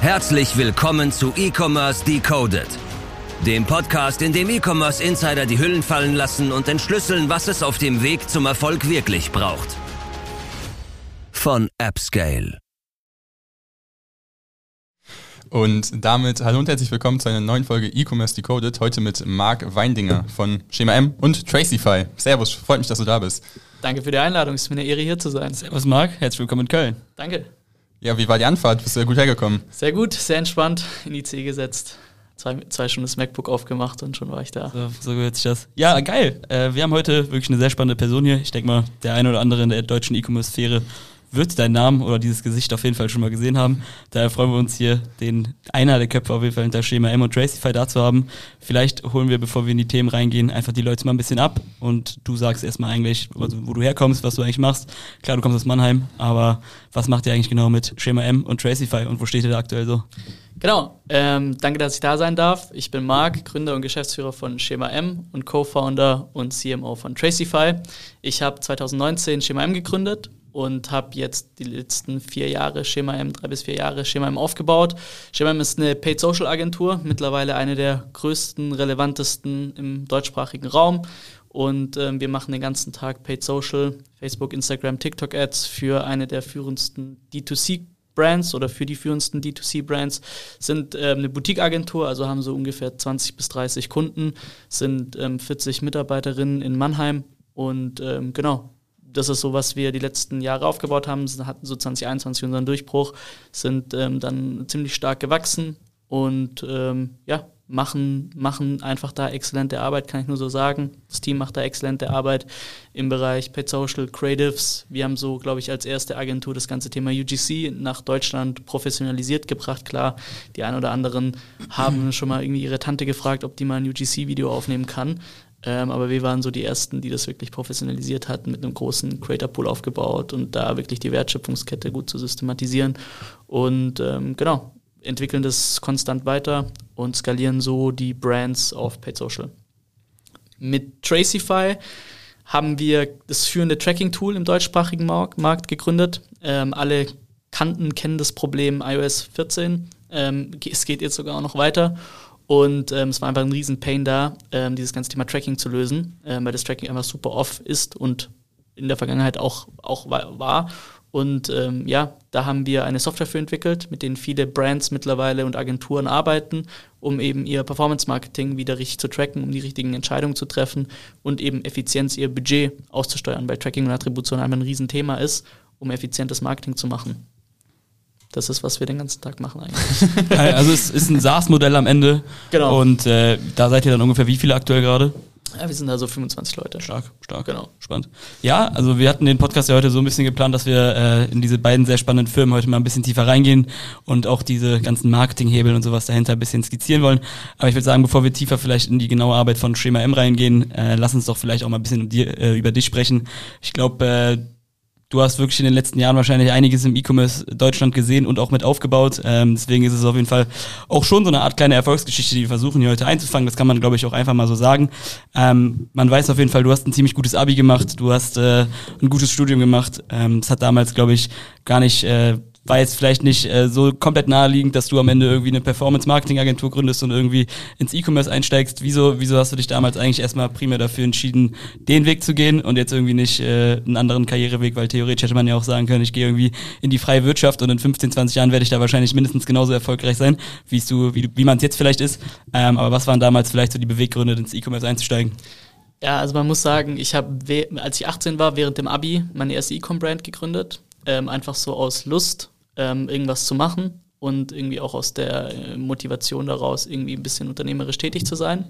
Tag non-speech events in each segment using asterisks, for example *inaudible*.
Herzlich willkommen zu E-Commerce Decoded, dem Podcast, in dem E-Commerce Insider die Hüllen fallen lassen und entschlüsseln, was es auf dem Weg zum Erfolg wirklich braucht. Von AppScale. Und damit hallo und herzlich willkommen zu einer neuen Folge E-Commerce Decoded. Heute mit Marc Weindinger von Schema M und Tracify. Servus, freut mich, dass du da bist. Danke für die Einladung, es ist mir eine Ehre hier zu sein. Servus Marc, herzlich willkommen in Köln. Danke. Ja, wie war die Anfahrt? Bist du ja gut hergekommen? Sehr gut, sehr entspannt, in die C gesetzt. Zwei, zwei Stunden das MacBook aufgemacht und schon war ich da. So, so hört sich das. Ja, geil. Äh, wir haben heute wirklich eine sehr spannende Person hier. Ich denke mal, der eine oder andere in der deutschen E-Commerce-Sphäre wird deinen Namen oder dieses Gesicht auf jeden Fall schon mal gesehen haben. Daher freuen wir uns hier, den einer der Köpfe auf jeden Fall hinter Schema M und Tracify da zu haben. Vielleicht holen wir, bevor wir in die Themen reingehen, einfach die Leute mal ein bisschen ab und du sagst erstmal eigentlich, also wo du herkommst, was du eigentlich machst. Klar, du kommst aus Mannheim, aber was macht ihr eigentlich genau mit Schema M und Tracify und wo steht ihr da aktuell so? Genau, ähm, danke, dass ich da sein darf. Ich bin Marc, Gründer und Geschäftsführer von Schema M und Co-Founder und CMO von Tracify. Ich habe 2019 Schema M gegründet und habe jetzt die letzten vier Jahre Schema M, drei bis vier Jahre Schema M aufgebaut. Schema M ist eine Paid Social Agentur, mittlerweile eine der größten, relevantesten im deutschsprachigen Raum. Und ähm, wir machen den ganzen Tag Paid Social, Facebook, Instagram, TikTok Ads für eine der führendsten D2C Brands oder für die führendsten D2C-Brands sind ähm, eine Boutique-Agentur, also haben so ungefähr 20 bis 30 Kunden, sind ähm, 40 Mitarbeiterinnen in Mannheim und ähm, genau, das ist so, was wir die letzten Jahre aufgebaut haben, hatten so 2021 unseren Durchbruch, sind ähm, dann ziemlich stark gewachsen und ähm, ja, machen, machen einfach da exzellente Arbeit, kann ich nur so sagen. Das Team macht da exzellente Arbeit im Bereich Paid Social, Creatives. Wir haben so, glaube ich, als erste Agentur das ganze Thema UGC nach Deutschland professionalisiert gebracht. Klar, die ein oder anderen haben schon mal irgendwie ihre Tante gefragt, ob die mal ein UGC-Video aufnehmen kann. Ähm, aber wir waren so die Ersten, die das wirklich professionalisiert hatten, mit einem großen Creator Pool aufgebaut und da wirklich die Wertschöpfungskette gut zu systematisieren. Und ähm, genau, entwickeln das konstant weiter und skalieren so die Brands auf Paid Social. Mit Tracify haben wir das führende Tracking-Tool im deutschsprachigen Markt gegründet. Ähm, alle kannten, kennen das Problem iOS 14. Ähm, es geht jetzt sogar auch noch weiter. Und ähm, es war einfach ein riesen Pain da, ähm, dieses ganze Thema Tracking zu lösen, ähm, weil das Tracking einfach super off ist und in der Vergangenheit auch, auch war. Und ähm, ja, da haben wir eine Software für entwickelt, mit denen viele Brands mittlerweile und Agenturen arbeiten, um eben ihr Performance-Marketing wieder richtig zu tracken, um die richtigen Entscheidungen zu treffen und eben Effizienz ihr Budget auszusteuern, weil Tracking und Attribution einfach ein Riesenthema ist, um effizientes Marketing zu machen. Das ist, was wir den ganzen Tag machen eigentlich. *laughs* also es ist ein SaaS-Modell am Ende. Genau. Und äh, da seid ihr dann ungefähr wie viele aktuell gerade? Ja, wir sind da so 25 Leute. Stark, stark. Genau. Spannend. Ja, also wir hatten den Podcast ja heute so ein bisschen geplant, dass wir äh, in diese beiden sehr spannenden Firmen heute mal ein bisschen tiefer reingehen und auch diese ganzen Marketinghebel und sowas dahinter ein bisschen skizzieren wollen. Aber ich würde sagen, bevor wir tiefer vielleicht in die genaue Arbeit von Schema M reingehen, äh, lass uns doch vielleicht auch mal ein bisschen um dir, äh, über dich sprechen. Ich glaube, äh, du hast wirklich in den letzten Jahren wahrscheinlich einiges im E-Commerce Deutschland gesehen und auch mit aufgebaut. Ähm, deswegen ist es auf jeden Fall auch schon so eine Art kleine Erfolgsgeschichte, die wir versuchen hier heute einzufangen. Das kann man, glaube ich, auch einfach mal so sagen. Ähm, man weiß auf jeden Fall, du hast ein ziemlich gutes Abi gemacht, du hast äh, ein gutes Studium gemacht. Ähm, das hat damals, glaube ich, gar nicht äh, war jetzt vielleicht nicht äh, so komplett naheliegend, dass du am Ende irgendwie eine Performance-Marketing-Agentur gründest und irgendwie ins E-Commerce einsteigst. Wieso, wieso hast du dich damals eigentlich erstmal primär dafür entschieden, den Weg zu gehen und jetzt irgendwie nicht äh, einen anderen Karriereweg, weil theoretisch hätte man ja auch sagen können, ich gehe irgendwie in die freie Wirtschaft und in 15, 20 Jahren werde ich da wahrscheinlich mindestens genauso erfolgreich sein, wie du, wie, wie man es jetzt vielleicht ist. Ähm, aber was waren damals vielleicht so die Beweggründe, ins E-Commerce einzusteigen? Ja, also man muss sagen, ich habe, als ich 18 war, während dem Abi meine erste E-Com-Brand gegründet. Ähm, einfach so aus Lust ähm, irgendwas zu machen und irgendwie auch aus der äh, Motivation daraus irgendwie ein bisschen unternehmerisch tätig zu sein.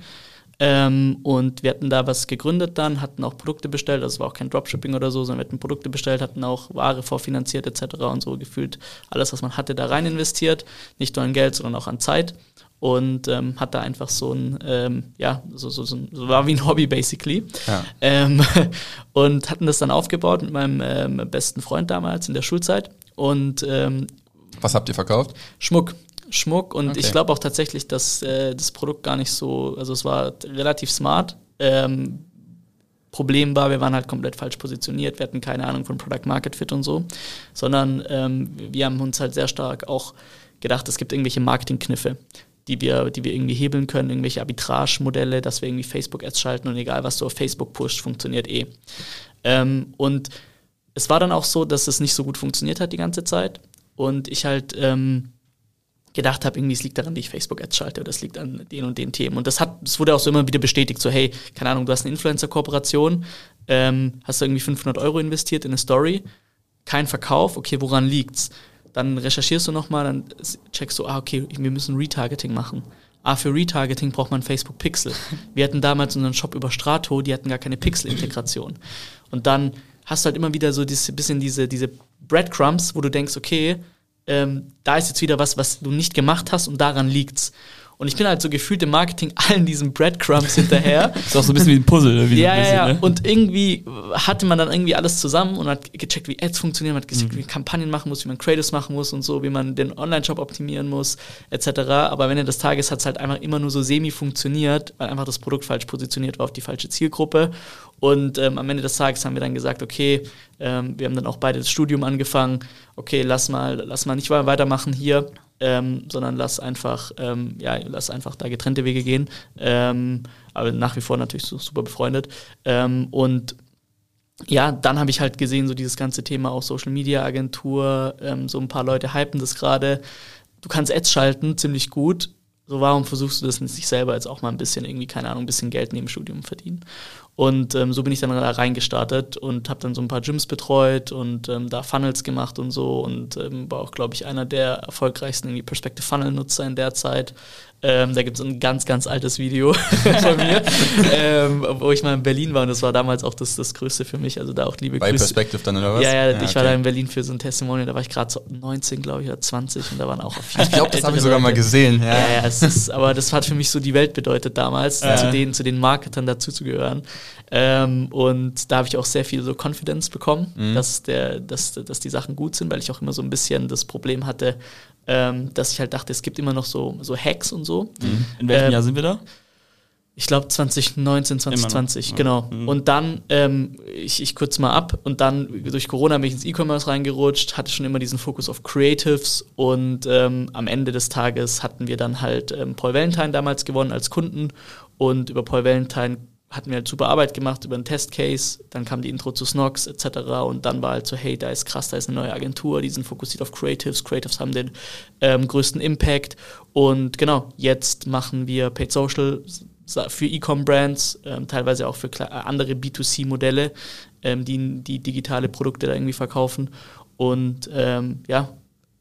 Ähm, und wir hatten da was gegründet dann, hatten auch Produkte bestellt, also es war auch kein Dropshipping oder so, sondern wir hatten Produkte bestellt, hatten auch Ware vorfinanziert etc. und so gefühlt alles, was man hatte, da rein investiert, nicht nur an Geld, sondern auch an Zeit und ähm, hat da einfach so ein, ähm, ja, so, so, so, so, war wie ein Hobby basically. Ja. Ähm, *laughs* und hatten das dann aufgebaut mit meinem ähm, besten Freund damals in der Schulzeit und ähm, was habt ihr verkauft? Schmuck. Schmuck und okay. ich glaube auch tatsächlich, dass äh, das Produkt gar nicht so, also es war relativ smart. Ähm, Problem war, wir waren halt komplett falsch positioniert, wir hatten keine Ahnung von Product Market Fit und so, sondern ähm, wir haben uns halt sehr stark auch gedacht, es gibt irgendwelche Marketingkniffe, die wir, die wir irgendwie hebeln können, irgendwelche Arbitrage-Modelle, dass wir irgendwie Facebook-Ads schalten und egal, was du auf Facebook pusht, funktioniert eh. Ähm, und es war dann auch so, dass es nicht so gut funktioniert hat die ganze Zeit und ich halt ähm, gedacht habe, irgendwie es liegt daran, wie ich Facebook-Ads schalte oder es liegt an den und den Themen. Und das hat, es wurde auch so immer wieder bestätigt, so hey, keine Ahnung, du hast eine Influencer-Kooperation, ähm, hast du irgendwie 500 Euro investiert in eine Story, kein Verkauf, okay, woran liegt's? Dann recherchierst du nochmal, dann checkst du, ah, okay, wir müssen Retargeting machen. Ah, für Retargeting braucht man Facebook Pixel. Wir hatten damals unseren Shop über Strato, die hatten gar keine Pixel-Integration. Und dann hast du halt immer wieder so dieses bisschen diese, diese Breadcrumbs, wo du denkst, okay, ähm, da ist jetzt wieder was, was du nicht gemacht hast und daran liegt's. Und ich bin halt so gefühlt im Marketing *laughs* allen diesen Breadcrumbs hinterher. ist auch so ein bisschen wie ein Puzzle. Wie ja, so bisschen, ja, ne? Und irgendwie hatte man dann irgendwie alles zusammen und hat gecheckt, wie Ads funktionieren, hat gecheckt, mhm. wie man Kampagnen machen muss, wie man Creatives machen muss und so, wie man den Online-Shop optimieren muss, etc. Aber am Ende des Tages hat es halt einfach immer nur so semi funktioniert, weil einfach das Produkt falsch positioniert war auf die falsche Zielgruppe. Und ähm, am Ende des Tages haben wir dann gesagt, okay, ähm, wir haben dann auch beide das Studium angefangen, okay, lass mal, lass mal nicht weitermachen hier, ähm, sondern lass einfach, ähm, ja, lass einfach da getrennte Wege gehen. Ähm, aber nach wie vor natürlich super befreundet. Ähm, und ja, dann habe ich halt gesehen, so dieses ganze Thema auch Social Media Agentur, ähm, so ein paar Leute hypen das gerade. Du kannst Ads schalten, ziemlich gut. So, warum versuchst du das sich selber jetzt auch mal ein bisschen irgendwie, keine Ahnung, ein bisschen Geld neben Studium verdienen? Und ähm, so bin ich dann da reingestartet und habe dann so ein paar Gyms betreut und ähm, da Funnels gemacht und so und ähm, war auch, glaube ich, einer der erfolgreichsten irgendwie Perspective Funnel Nutzer in der Zeit. Ähm, da gibt es ein ganz, ganz altes Video *laughs* von mir, *laughs* ähm, wo ich mal in Berlin war und das war damals auch das, das Größte für mich. Also da auch liebe Bei Grüße. Perspective dann oder was? Ja, ja, ja ich okay. war da in Berlin für so ein Testimonial, da war ich gerade so 19, glaube ich, oder 20 und da waren auch viele. Ich glaube, das habe ich sogar mal gesehen. Ja, ja, ja es ist, aber das hat für mich so die Welt bedeutet damals, äh. zu, den, zu den Marketern dazu zu gehören. Ähm, und da habe ich auch sehr viel so Confidence bekommen, mhm. dass, der, dass, dass die Sachen gut sind, weil ich auch immer so ein bisschen das Problem hatte, ähm, dass ich halt dachte, es gibt immer noch so, so Hacks und so. Mhm. In welchem ähm, Jahr sind wir da? Ich glaube 2019, 2020, genau. Mhm. Und dann, ähm, ich, ich kurz mal ab, und dann durch Corona bin ich ins E-Commerce reingerutscht, hatte schon immer diesen Fokus auf Creatives und ähm, am Ende des Tages hatten wir dann halt ähm, Paul Valentine damals gewonnen als Kunden und über Paul Valentine hatten wir halt super Arbeit gemacht über einen Testcase, dann kam die Intro zu Snox etc. Und dann war halt so, hey, da ist krass, da ist eine neue Agentur, die sind fokussiert auf Creatives, Creatives haben den ähm, größten Impact. Und genau, jetzt machen wir Paid Social für E-Com-Brands, ähm, teilweise auch für äh, andere B2C-Modelle, ähm, die, die digitale Produkte da irgendwie verkaufen. Und ähm, ja,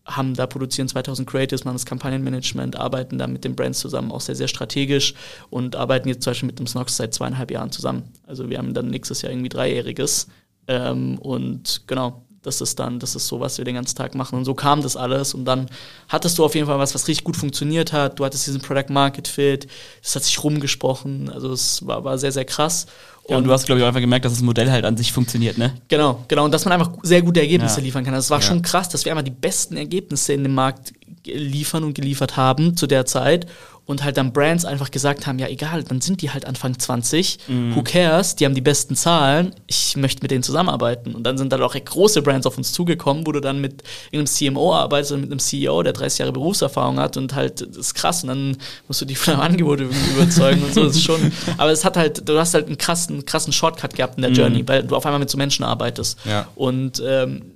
haben da produzieren 2000 Creatives, machen das Kampagnenmanagement, arbeiten da mit den Brands zusammen, auch sehr, sehr strategisch und arbeiten jetzt zum Beispiel mit dem Snox seit zweieinhalb Jahren zusammen. Also wir haben dann nächstes Jahr irgendwie dreijähriges ähm, und genau, das ist dann, das ist so, was wir den ganzen Tag machen. Und so kam das alles. Und dann hattest du auf jeden Fall was, was richtig gut funktioniert hat. Du hattest diesen Product Market Fit, das hat sich rumgesprochen. Also es war, war sehr, sehr krass. Ja, und du hast, glaube ich, auch einfach gemerkt, dass das Modell halt an sich funktioniert, ne? Genau, genau. Und dass man einfach sehr gute Ergebnisse ja. liefern kann. Das war ja. schon krass, dass wir einfach die besten Ergebnisse in dem Markt liefern und geliefert haben zu der Zeit und halt dann Brands einfach gesagt haben, ja egal, dann sind die halt Anfang 20, mhm. who cares, die haben die besten Zahlen, ich möchte mit denen zusammenarbeiten. Und dann sind dann auch große Brands auf uns zugekommen, wo du dann mit irgendeinem CMO arbeitest oder mit einem CEO, der 30 Jahre Berufserfahrung hat und halt, das ist krass und dann musst du die von einem Angebot überzeugen und so, das ist schon, *laughs* aber es hat halt, du hast halt einen krassen, krassen Shortcut gehabt in der mhm. Journey, weil du auf einmal mit so Menschen arbeitest. Ja. Und ähm,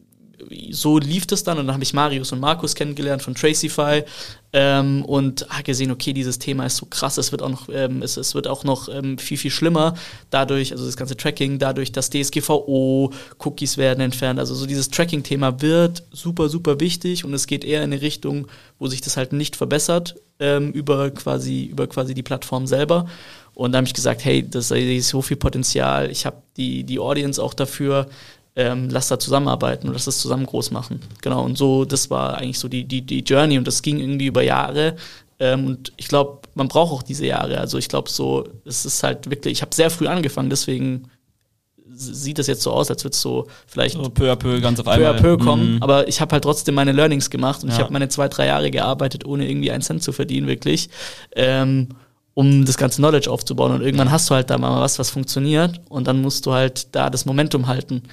so lief das dann und dann habe ich Marius und Markus kennengelernt von Tracify ähm, und habe gesehen, okay, dieses Thema ist so krass, es wird auch noch, ähm, es, es, wird auch noch ähm, viel, viel schlimmer dadurch, also das ganze Tracking, dadurch, dass DSGVO, Cookies werden entfernt, also so dieses Tracking-Thema wird super, super wichtig und es geht eher in eine Richtung, wo sich das halt nicht verbessert ähm, über, quasi, über quasi die Plattform selber. Und da habe ich gesagt, hey, das ist so viel Potenzial, ich habe die, die Audience auch dafür, ähm, lass da zusammenarbeiten und lass das zusammen groß machen. Genau, und so, das war eigentlich so die, die, die Journey und das ging irgendwie über Jahre. Ähm, und ich glaube, man braucht auch diese Jahre. Also ich glaube so, es ist halt wirklich, ich habe sehr früh angefangen, deswegen sieht das jetzt so aus, als würde es so vielleicht so peu à peu ganz auf einmal peu à peu kommen. Mhm. Aber ich habe halt trotzdem meine Learnings gemacht und ja. ich habe meine zwei, drei Jahre gearbeitet, ohne irgendwie einen Cent zu verdienen, wirklich. Ähm, um das ganze Knowledge aufzubauen. Und irgendwann hast du halt da mal was, was funktioniert und dann musst du halt da das Momentum halten.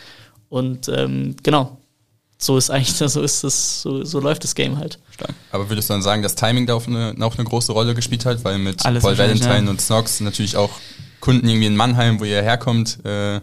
Und ähm, genau, so ist eigentlich, *laughs* so ist das, so, so läuft das Game halt. Stark. Aber würdest du dann sagen, dass Timing da auch eine, auch eine große Rolle gespielt hat, weil mit Alles Paul Valentine ja. und Snox natürlich auch Kunden irgendwie in Mannheim, wo ihr herkommt, äh,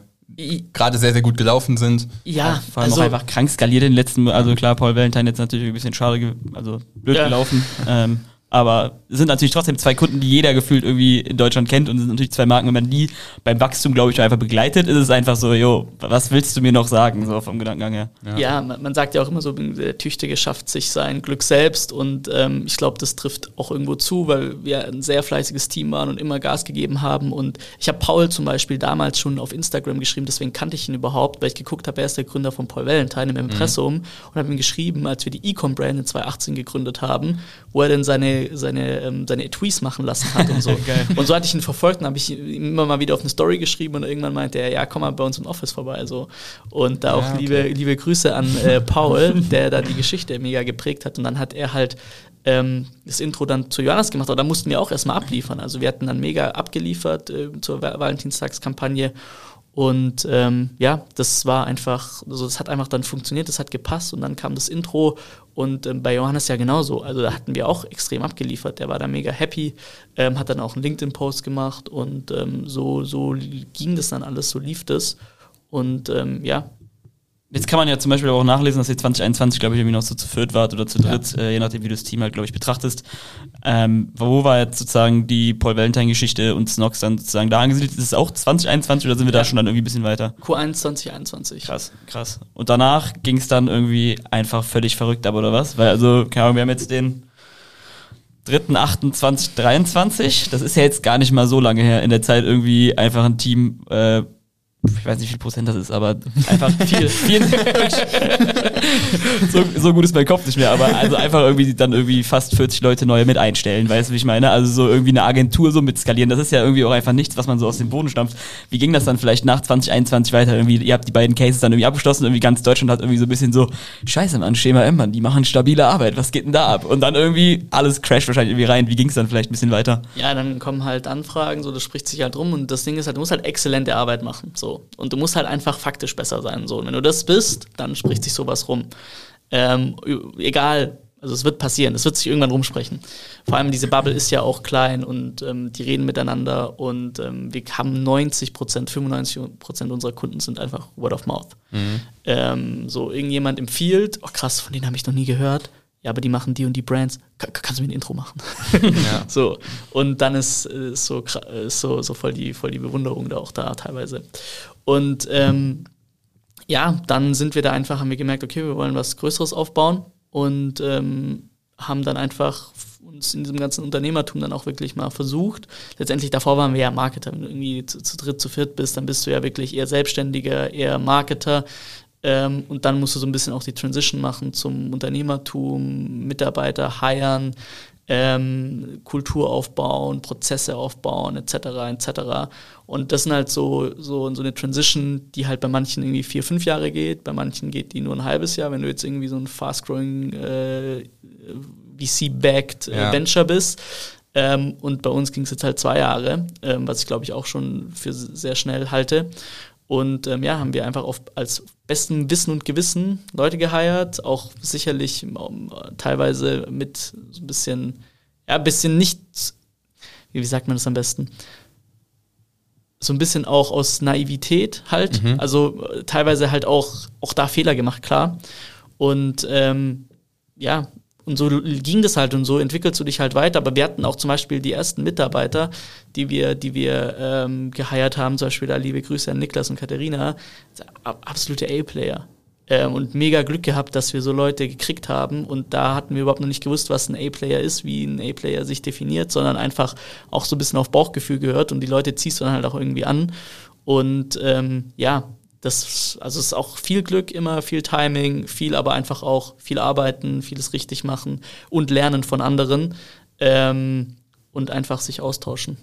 gerade sehr, sehr gut gelaufen sind. Ja, Vor allem also, auch einfach krank skaliert in den letzten, also klar, Paul Valentine jetzt natürlich ein bisschen schade, also blöd Ja. gelaufen. Ähm, aber es sind natürlich trotzdem zwei Kunden, die jeder gefühlt irgendwie in Deutschland kennt. Und es sind natürlich zwei Marken, wenn man die beim Wachstum, glaube ich, einfach begleitet, ist es einfach so, jo, was willst du mir noch sagen, so vom Gedankengang her. Ja, man, man sagt ja auch immer so, der Tüchtige schafft sich sein Glück selbst. Und ähm, ich glaube, das trifft auch irgendwo zu, weil wir ein sehr fleißiges Team waren und immer Gas gegeben haben. Und ich habe Paul zum Beispiel damals schon auf Instagram geschrieben, deswegen kannte ich ihn überhaupt, weil ich geguckt habe, er ist der Gründer von Paul Valentine im Impressum. Und habe ihm geschrieben, als wir die Ecom-Brand in 2018 gegründet haben, wo er denn seine, seine, ähm, seine Tweets machen lassen hat und so. *laughs* Und so hatte ich ihn verfolgt und habe ich ihm immer mal wieder auf eine Story geschrieben und irgendwann meinte er, ja, komm mal bei uns im Office vorbei. So. Und da auch okay. liebe, liebe Grüße an äh, *laughs* Paul, der da die Geschichte mega geprägt hat. Und dann hat er halt ähm, das Intro dann zu Johannes gemacht, aber da mussten wir auch erstmal abliefern. Also wir hatten dann mega abgeliefert äh, zur Va- Valentinstagskampagne. Und ähm, ja, das war einfach, also das hat einfach dann funktioniert, das hat gepasst und dann kam das Intro und ähm, bei Johannes ja genauso. Also da hatten wir auch extrem abgeliefert. Der war da mega happy, ähm, hat dann auch einen LinkedIn-Post gemacht und ähm, so, so ging das dann alles, so lief das. Und ähm, ja, Jetzt kann man ja zum Beispiel auch nachlesen, dass ihr 2021, glaube ich, irgendwie noch so zu viert wart oder zu dritt, äh, je nachdem, wie du das Team halt, glaube ich, betrachtest. Ähm, wo war jetzt sozusagen die Paul Valentine-Geschichte und Snox dann sozusagen da angesiedelt? Ist es auch 2021 oder sind wir da Ja. schon dann irgendwie ein bisschen weiter? Q1 2021. Krass, krass. Und danach ging es dann irgendwie einfach völlig verrückt ab, oder was? Weil, also, keine Ahnung, wir haben jetzt den 3.8.2023. Das ist ja jetzt gar nicht mal so lange her. In der Zeit irgendwie einfach ein Team, äh, ich weiß nicht, wie viel Prozent das ist, aber einfach viel, viel. *laughs* so, so gut ist mein Kopf nicht mehr, aber also einfach irgendwie dann irgendwie fast 40 Leute neue mit einstellen, weißt du, wie ich meine? Also so irgendwie eine Agentur so mit skalieren, das ist ja irgendwie auch einfach nichts, was man so aus dem Boden stampft. Wie ging das dann vielleicht nach 2021 weiter? Irgendwie, ihr habt die beiden Cases dann irgendwie abgeschlossen, irgendwie ganz Deutschland hat irgendwie so ein bisschen so, scheiße Mann, Schema M, Mann, die machen stabile Arbeit, was geht denn da ab? Und dann irgendwie alles crasht wahrscheinlich irgendwie rein. Wie ging es dann vielleicht ein bisschen weiter? Ja, dann kommen halt Anfragen, so das spricht sich halt rum und das Ding ist halt, du musst halt exzellente Arbeit machen, so und du musst halt einfach faktisch besser sein, so. Und wenn du das bist, dann spricht sich sowas rum. Ähm, egal, also es wird passieren, es wird sich irgendwann rumsprechen. Vor allem diese Bubble ist ja auch klein und ähm, die reden miteinander und ähm, wir haben 90 Prozent, 95 Prozent unserer Kunden sind einfach Word of Mouth. Ähm, so irgendjemand empfiehlt, oh krass, von denen habe ich noch nie gehört. Ja, aber die machen die und die Brands. Ka- kannst du mir ein Intro machen? *laughs* Ja. So, und dann ist, ist, so, ist so, so voll, die, voll die Bewunderung da auch da teilweise. Und ähm, ja, dann sind wir da einfach, haben wir gemerkt, okay, wir wollen was Größeres aufbauen und ähm, haben dann einfach uns in diesem ganzen Unternehmertum dann auch wirklich mal versucht. Letztendlich davor waren wir ja Marketer. Wenn du irgendwie zu, zu dritt, zu viert bist, dann bist du ja wirklich eher Selbstständiger, eher Marketer. Ähm, und dann musst du so ein bisschen auch die Transition machen zum Unternehmertum, Mitarbeiter hiren, ähm, Kultur aufbauen, Prozesse aufbauen, etc. etc. Und das sind halt so, so, so eine Transition, die halt bei manchen irgendwie vier, fünf Jahre geht, bei manchen geht die nur ein halbes Jahr, wenn du jetzt irgendwie so ein fast-growing äh, VC-backed äh, Ja. Venture bist. Ähm, und bei uns ging es jetzt halt zwei Jahre, ähm, was ich glaube ich auch schon für sehr schnell halte. Und ähm, ja, haben wir einfach auf, als besten Wissen und Gewissen Leute geheiert, auch sicherlich ähm, teilweise mit so ein bisschen, ja, ein bisschen nicht, wie, sagt man das am besten? So ein bisschen auch aus Naivität halt. Also äh, teilweise halt auch, auch da Fehler gemacht, klar. Und ähm, ja, und so ging das halt und so entwickelst du dich halt weiter. Aber wir hatten auch zum Beispiel die ersten Mitarbeiter, die wir, die wir ähm, geheiert haben, zum Beispiel da liebe Grüße an Niklas und Katharina, ab- absolute A-Player. Ähm, und mega Glück gehabt, dass wir so Leute gekriegt haben. Und da hatten wir überhaupt noch nicht gewusst, was ein A-Player ist, wie ein A-Player sich definiert, sondern einfach auch so ein bisschen auf Bauchgefühl gehört. Und die Leute ziehst du dann halt auch irgendwie an. Und ähm, ja, das, also es ist auch viel Glück immer, viel Timing, viel aber einfach auch viel arbeiten, vieles richtig machen und lernen von anderen ähm, und einfach sich austauschen.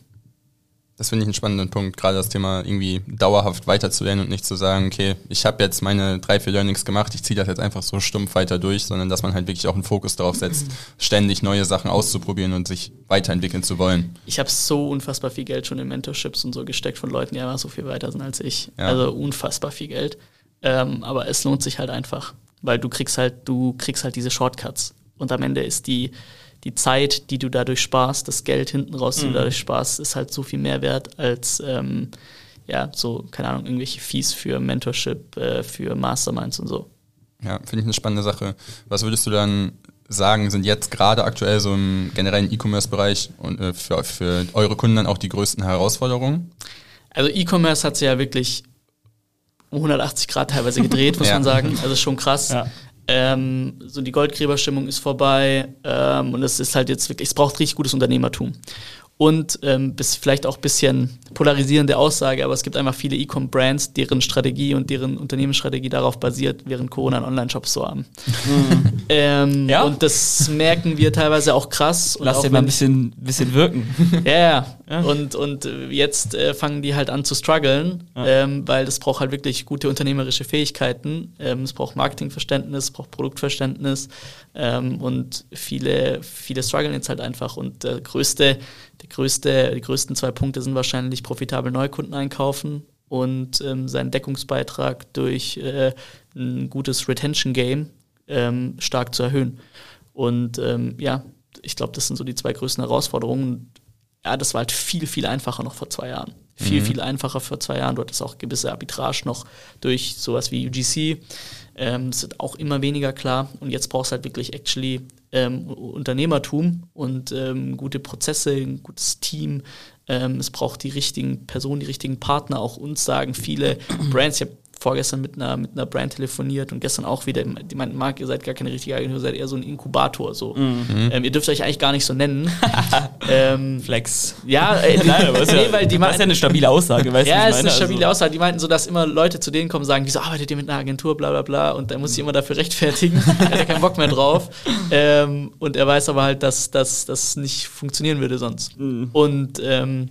Das finde ich einen spannenden Punkt, gerade das Thema irgendwie dauerhaft weiterzulernen und nicht zu sagen, okay, ich habe jetzt meine drei, vier Learnings gemacht, ich ziehe das jetzt einfach so stumpf weiter durch, sondern dass man halt wirklich auch einen Fokus darauf setzt, ständig neue Sachen auszuprobieren und sich weiterentwickeln zu wollen. Ich habe so unfassbar viel Geld schon in Mentorships und so gesteckt von Leuten, die einfach so viel weiter sind als ich. Ja. Also unfassbar viel Geld. Ähm, aber es lohnt sich halt einfach. weil du kriegst halt, du kriegst halt diese Shortcuts. Und am Ende ist die, die Zeit, die du dadurch sparst, das Geld hinten raus, die du dadurch sparst, ist halt so viel mehr wert als ähm, ja, so, keine Ahnung, irgendwelche Fees für Mentorship, äh, für Masterminds und so. Ja, finde ich eine spannende Sache. Was würdest du dann sagen, sind jetzt gerade aktuell so im generellen E-Commerce-Bereich und äh, für, für eure Kunden dann auch die größten Herausforderungen? Also E-Commerce hat sich ja wirklich um 180 Grad teilweise gedreht, muss Ja. man sagen. *laughs* Also schon krass. Ja. Ähm, so die Goldgräberstimmung ist vorbei ähm, und es ist halt jetzt wirklich, es braucht richtig gutes Unternehmertum. Und ähm, bis vielleicht auch ein bisschen polarisierende Aussage, aber es gibt einfach viele E-Com-Brands, deren Strategie und deren Unternehmensstrategie darauf basiert, während Corona einen Online-Shop zu haben. ähm, Ja? Und das merken wir teilweise auch krass. Und Lass auch dir mal ein bisschen, bisschen wirken. *laughs* ja, ja. Ja. Und, und äh, jetzt äh, fangen die halt an zu strugglen, ähm, weil das braucht halt wirklich gute unternehmerische Fähigkeiten. Ähm, es braucht Marketingverständnis, es braucht Produktverständnis ähm, und viele, viele strugglen jetzt halt einfach. Und der größte, der größte, die größten zwei Punkte sind wahrscheinlich profitabel Neukunden einkaufen und ähm, seinen Deckungsbeitrag durch äh, ein gutes Retention-Game ähm, stark zu erhöhen. Und ähm, ja, ich glaube, das sind so die zwei größten Herausforderungen. Ja, das war halt viel, viel einfacher noch vor zwei Jahren. Viel, viel einfacher vor zwei Jahren. Du hattest auch gewisse Arbitrage noch durch sowas wie UGC. Ähm, das wird auch immer weniger klar. Und jetzt brauchst du halt wirklich actually ähm, Unternehmertum und ähm, gute Prozesse, ein gutes Team. Ähm, es braucht die richtigen Personen, die richtigen Partner. Auch uns sagen viele Brands. Ich habe vorgestern mit einer, mit einer Brand telefoniert und gestern auch wieder, die meinten, Marc, ihr seid gar keine richtige Agentur, ihr seid eher so ein Inkubator. So. Ähm, ihr dürft euch eigentlich gar nicht so nennen. *laughs* ähm, Flex. ja, äh, *laughs* Nein, aber ist nee, weil die das ist ja meinten, eine stabile Aussage, weißt du? ja, ist eine meine? stabile Also- Aussage. Die meinten so, dass immer Leute zu denen kommen und sagen, wieso arbeitet ihr mit einer Agentur, bla bla bla. Und dann muss ich immer dafür rechtfertigen. er hat ja keinen Bock mehr drauf. Ähm, und er weiß aber halt, dass das nicht funktionieren würde sonst. Und ähm,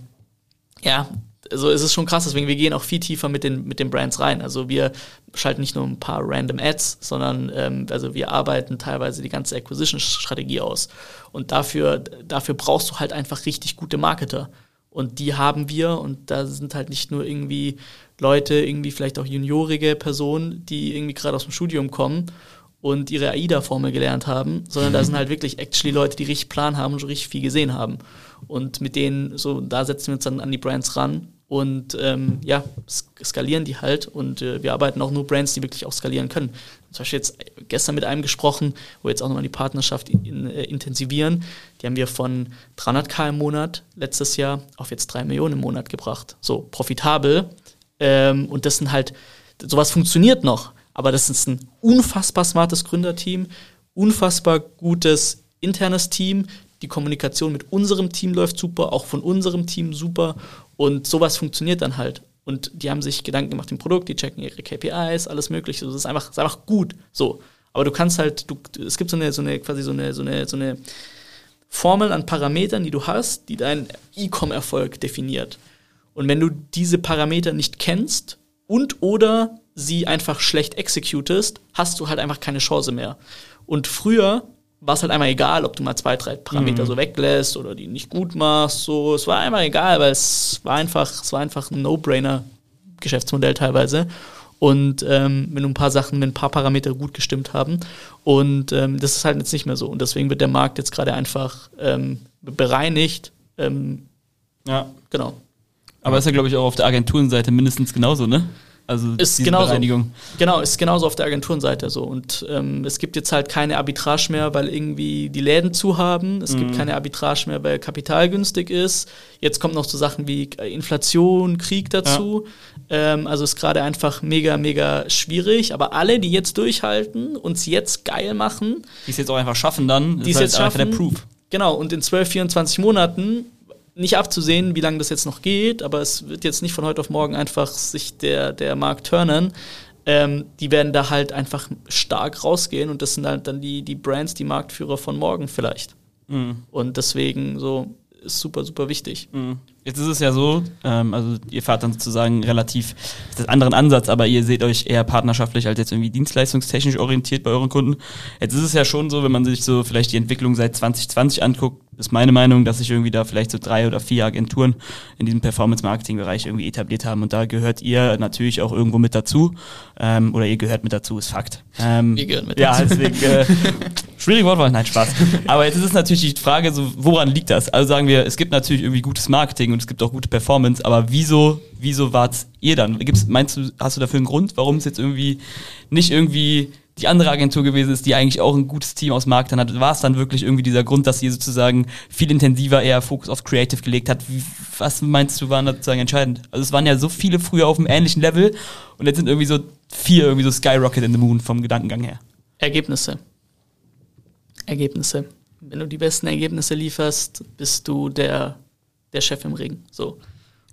ja, also es ist schon krass, deswegen wir gehen auch viel tiefer mit den, mit den Brands rein. Also wir schalten nicht nur ein paar random Ads, sondern ähm, also wir arbeiten teilweise die ganze Acquisition-Strategie aus. Und dafür, dafür brauchst du halt einfach richtig gute Marketer. Und die haben wir und da sind halt nicht nur irgendwie Leute, irgendwie vielleicht auch juniorige Personen, die irgendwie gerade aus dem Studium kommen und ihre AIDA-Formel gelernt haben, sondern da *laughs* sind halt wirklich actually Leute, die richtig Plan haben und schon richtig viel gesehen haben. Und mit denen, so, da setzen wir uns dann an die Brands ran und ähm, ja, sk- skalieren die halt und äh, wir arbeiten auch nur Brands, die wirklich auch skalieren können. Zum Beispiel jetzt gestern mit einem gesprochen, wo wir jetzt auch nochmal die Partnerschaft in, äh, intensivieren. Die haben wir von 300k im Monat letztes Jahr auf jetzt 3 Millionen im Monat gebracht. So, profitabel. Ähm, und das sind halt, sowas funktioniert noch, aber das ist ein unfassbar smartes Gründerteam, unfassbar gutes internes Team. Die Kommunikation mit unserem Team läuft super, auch von unserem Team super. Und sowas funktioniert dann halt. Und die haben sich Gedanken gemacht im Produkt, die checken ihre KPIs, alles mögliche. Das ist einfach, ist einfach gut. So. Aber du kannst halt, du, es gibt so eine, so eine, quasi so eine, so eine, so eine Formel an Parametern, die du hast, die deinen E-Com-Erfolg definiert. Und wenn du diese Parameter nicht kennst und oder sie einfach schlecht executest, hast du halt einfach keine Chance mehr. Und früher war es halt einmal egal, ob du mal zwei, drei Parameter so weglässt oder die nicht gut machst. So, es war einmal egal, weil es war einfach, es war einfach ein No-Brainer Geschäftsmodell teilweise. Und ähm, wenn du ein paar Sachen, wenn ein paar Parameter gut gestimmt haben. Und ähm, das ist halt jetzt nicht mehr so. Und deswegen wird der Markt jetzt gerade einfach ähm, bereinigt. Ähm, Ja. genau. Aber ist ja, glaube ich, auch auf der Agenturenseite mindestens genauso, ne? Also Ist genauso. Genau, ist genauso auf der Agenturenseite so. Und ähm, es gibt jetzt halt keine Arbitrage mehr, weil irgendwie die Läden zu haben. Es gibt keine Arbitrage mehr, weil Kapital günstig ist. Jetzt kommt noch so Sachen wie Inflation, Krieg dazu. Ähm, also ist gerade einfach mega, mega schwierig. Aber alle, die jetzt durchhalten, uns jetzt geil machen, Die es jetzt auch einfach schaffen dann, die es halt jetzt einfach schaffen. der Proof. Genau, und in 12, 24 Monaten nicht abzusehen, wie lange das jetzt noch geht, aber es wird jetzt nicht von heute auf morgen einfach sich der, der Markt turnen. Ähm, die werden da halt einfach stark rausgehen und das sind halt dann die, die Brands, die Marktführer von morgen vielleicht. Mhm. Und deswegen so ist super, super wichtig. Mhm. Jetzt ist es ja so, ähm, also ihr fahrt dann sozusagen relativ das anderen Ansatz, aber ihr seht euch eher partnerschaftlich als jetzt irgendwie dienstleistungstechnisch orientiert bei euren Kunden. Jetzt ist es ja schon so, wenn man sich so vielleicht die Entwicklung seit 2020 anguckt, ist meine Meinung, dass sich irgendwie da vielleicht so drei oder vier Agenturen in diesem Performance-Marketing-Bereich irgendwie etabliert haben und da gehört ihr natürlich auch irgendwo mit dazu ähm, oder ihr gehört mit dazu, ist Fakt. Ähm, Wir gehören mit ja, dazu. deswegen, äh, *laughs* schwierige Wortwahl, nein, Spaß. Aber jetzt ist es natürlich die Frage, so, woran liegt das? Also sagen wir, es gibt natürlich irgendwie gutes Marketing und es gibt auch gute Performance, aber wieso, wieso wart ihr dann? Gibt's, meinst du, hast du dafür einen Grund, warum es jetzt irgendwie nicht irgendwie die andere Agentur gewesen ist, die eigentlich auch ein gutes Team aus Markt dann hat? War es dann wirklich irgendwie dieser Grund, dass ihr sozusagen viel intensiver eher Fokus auf Creative gelegt hat? Was meinst du, waren da sozusagen entscheidend? Also es waren ja so viele früher auf einem ähnlichen Level und jetzt sind irgendwie so vier irgendwie so Skyrocket in the Moon vom Gedankengang her. Ergebnisse. Ergebnisse. Wenn du die besten Ergebnisse lieferst, bist du der, der Chef im Ring. So.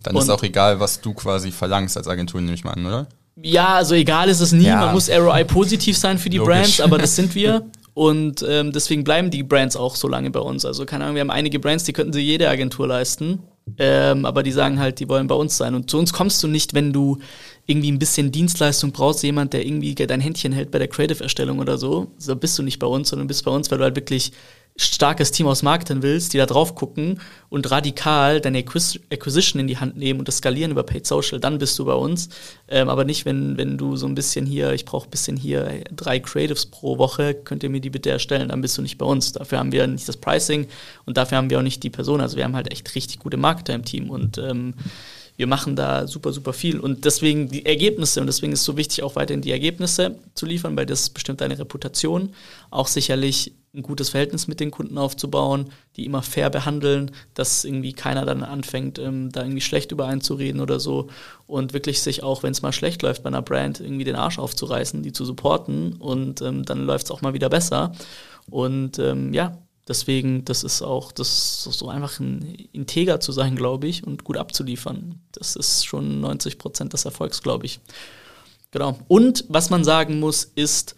Dann Und- ist auch egal, was du quasi verlangst als Agentur, nehme ich mal an, oder? Ja, also egal ist es nie. Ja. Man muss ROI positiv sein für die Logisch. Brands, aber das sind wir. *laughs* Und ähm, deswegen bleiben die Brands auch so lange bei uns. Also keine Ahnung, wir haben einige Brands, die könnten sie jede Agentur leisten. Ähm, aber die sagen halt, die wollen bei uns sein. Und zu uns kommst du nicht, wenn du irgendwie ein bisschen Dienstleistung brauchst, jemand, der irgendwie dein Händchen hält bei der Creative-Erstellung oder so. So bist du nicht bei uns, sondern bist bei uns, weil du halt wirklich starkes Team aus Marketing willst, die da drauf gucken und radikal deine Acquis Acquisition in die Hand nehmen und das skalieren über Paid Social, dann bist du bei uns. Ähm, aber nicht, wenn, wenn du so ein bisschen hier, ich brauche ein bisschen hier drei Creatives pro Woche, könnt ihr mir die bitte erstellen, dann bist du nicht bei uns. Dafür haben wir nicht das Pricing und dafür haben wir auch nicht die Person. Also wir haben halt echt richtig gute Marketer im Team und ähm, wir machen da super, super viel. Und deswegen die Ergebnisse, und deswegen ist es so wichtig, auch weiterhin die Ergebnisse zu liefern, weil das bestimmt deine Reputation. Auch sicherlich ein gutes Verhältnis mit den Kunden aufzubauen, die immer fair behandeln, dass irgendwie keiner dann anfängt, ähm, da irgendwie schlecht über einen zu reden oder so. Und wirklich sich auch, wenn es mal schlecht läuft bei einer Brand, irgendwie den Arsch aufzureißen, die zu supporten. Und ähm, dann läuft es auch mal wieder besser. Und ähm, ja, Deswegen, das ist auch, das ist so einfach ein Integer zu sein, glaube ich, und gut abzuliefern. Das ist schon 90 Prozent des Erfolgs, glaube ich. Genau. Und was man sagen muss, ist,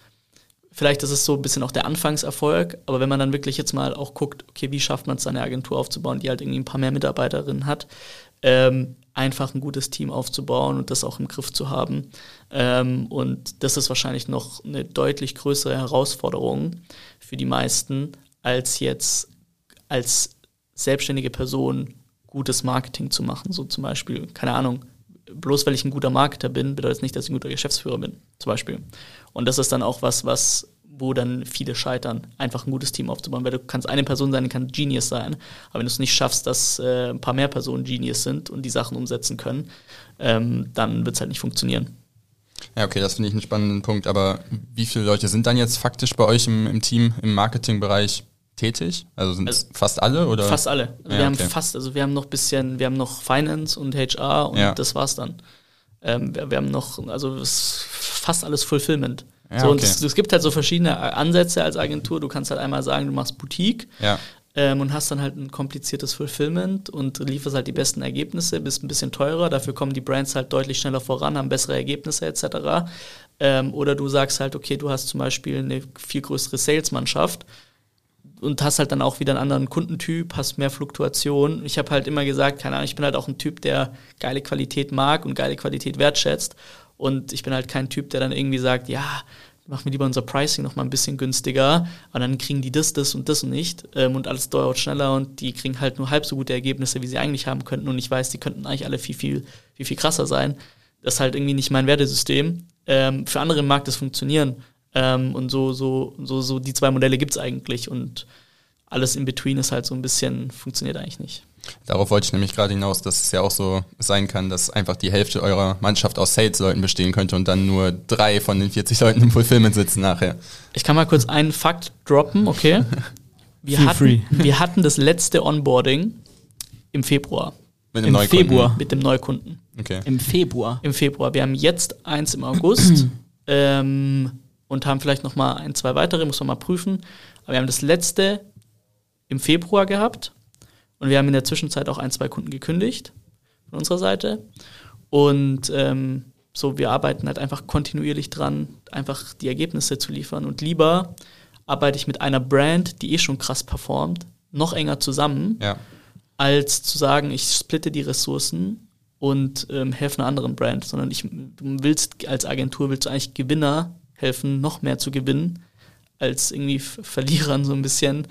vielleicht ist es so ein bisschen auch der Anfangserfolg, aber wenn man dann wirklich jetzt mal auch guckt, okay, wie schafft man es, eine Agentur aufzubauen, die halt irgendwie ein paar mehr Mitarbeiterinnen hat, ähm, einfach ein gutes Team aufzubauen und das auch im Griff zu haben. Ähm, und das ist wahrscheinlich noch eine deutlich größere Herausforderung für die meisten, als jetzt als selbstständige Person gutes Marketing zu machen. So zum Beispiel, keine Ahnung, bloß weil ich ein guter Marketer bin, bedeutet nicht, dass ich ein guter Geschäftsführer bin, zum Beispiel. Und das ist dann auch was, was wo dann viele scheitern, einfach ein gutes Team aufzubauen, weil du kannst eine Person sein, die kann Genius sein, aber wenn du es nicht schaffst, dass äh, ein paar mehr Personen Genius sind und die Sachen umsetzen können, ähm, dann wird es halt nicht funktionieren. Ja, okay, das finde ich einen spannenden Punkt. Aber wie viele Leute sind dann jetzt faktisch bei euch im, im Team, im Marketingbereich tätig? Also sind es Also fast alle oder? Fast alle. Also Ja, wir haben okay. fast, also wir haben noch bisschen, wir haben noch Finance und HR und Ja. das war's dann. Ähm, wir, wir haben noch, also es fast alles Fulfillment. Ja, so, und okay. es, es gibt halt so verschiedene Ansätze als Agentur. Du kannst halt einmal sagen, du machst Boutique Ja, ähm, und hast dann halt ein kompliziertes Fulfillment und lieferst halt die besten Ergebnisse, bist ein bisschen teurer, dafür kommen die Brands halt deutlich schneller voran, haben bessere Ergebnisse etc. Ähm, oder du sagst halt, okay, du hast zum Beispiel eine viel größere Salesmannschaft und hast halt dann auch wieder einen anderen Kundentyp, hast mehr Fluktuation. Ich habe halt immer gesagt, keine Ahnung, ich bin halt auch ein Typ, der geile Qualität mag und geile Qualität wertschätzt. Und ich bin halt kein Typ, der dann irgendwie sagt, ja, machen wir lieber unser Pricing noch mal ein bisschen günstiger, aber dann kriegen die das, das und das nicht ähm, und alles dauert schneller und die kriegen halt nur halb so gute Ergebnisse, wie sie eigentlich haben könnten und ich weiß, die könnten eigentlich alle viel, viel, viel, viel krasser sein. Das ist halt irgendwie nicht mein Wertesystem. Ähm, für andere mag das funktionieren ähm, und so, so, so, so die zwei Modelle gibt's eigentlich und alles in between ist halt so ein bisschen, funktioniert eigentlich nicht. Darauf wollte ich nämlich gerade hinaus, dass es ja auch so sein kann, dass einfach die Hälfte eurer Mannschaft aus Sales-Leuten bestehen könnte und dann nur drei von den 40 Leuten im Fulfillment sitzen nachher. Ich kann mal kurz einen Fakt droppen, okay? *laughs* Wir, Feel hatten, free. wir hatten das letzte Onboarding im Februar Mit Im Februar. mit dem Neukunden. Okay. Im Februar. Im Februar. Wir haben jetzt eins im August *clears throat* ähm, und haben vielleicht noch mal ein, zwei weitere, muss man mal prüfen. Aber wir haben das letzte im Februar gehabt und wir haben in der Zwischenzeit auch ein, zwei Kunden gekündigt von unserer Seite. Und ähm, so, wir arbeiten halt einfach kontinuierlich dran, einfach die Ergebnisse zu liefern. Und lieber arbeite ich mit einer Brand, die eh schon krass performt, noch enger zusammen, Ja. als zu sagen, ich splitte die Ressourcen und ähm, helfe einer anderen Brand, sondern ich, du willst als Agentur willst du eigentlich Gewinner helfen, noch mehr zu gewinnen, als irgendwie Verlierern so ein bisschen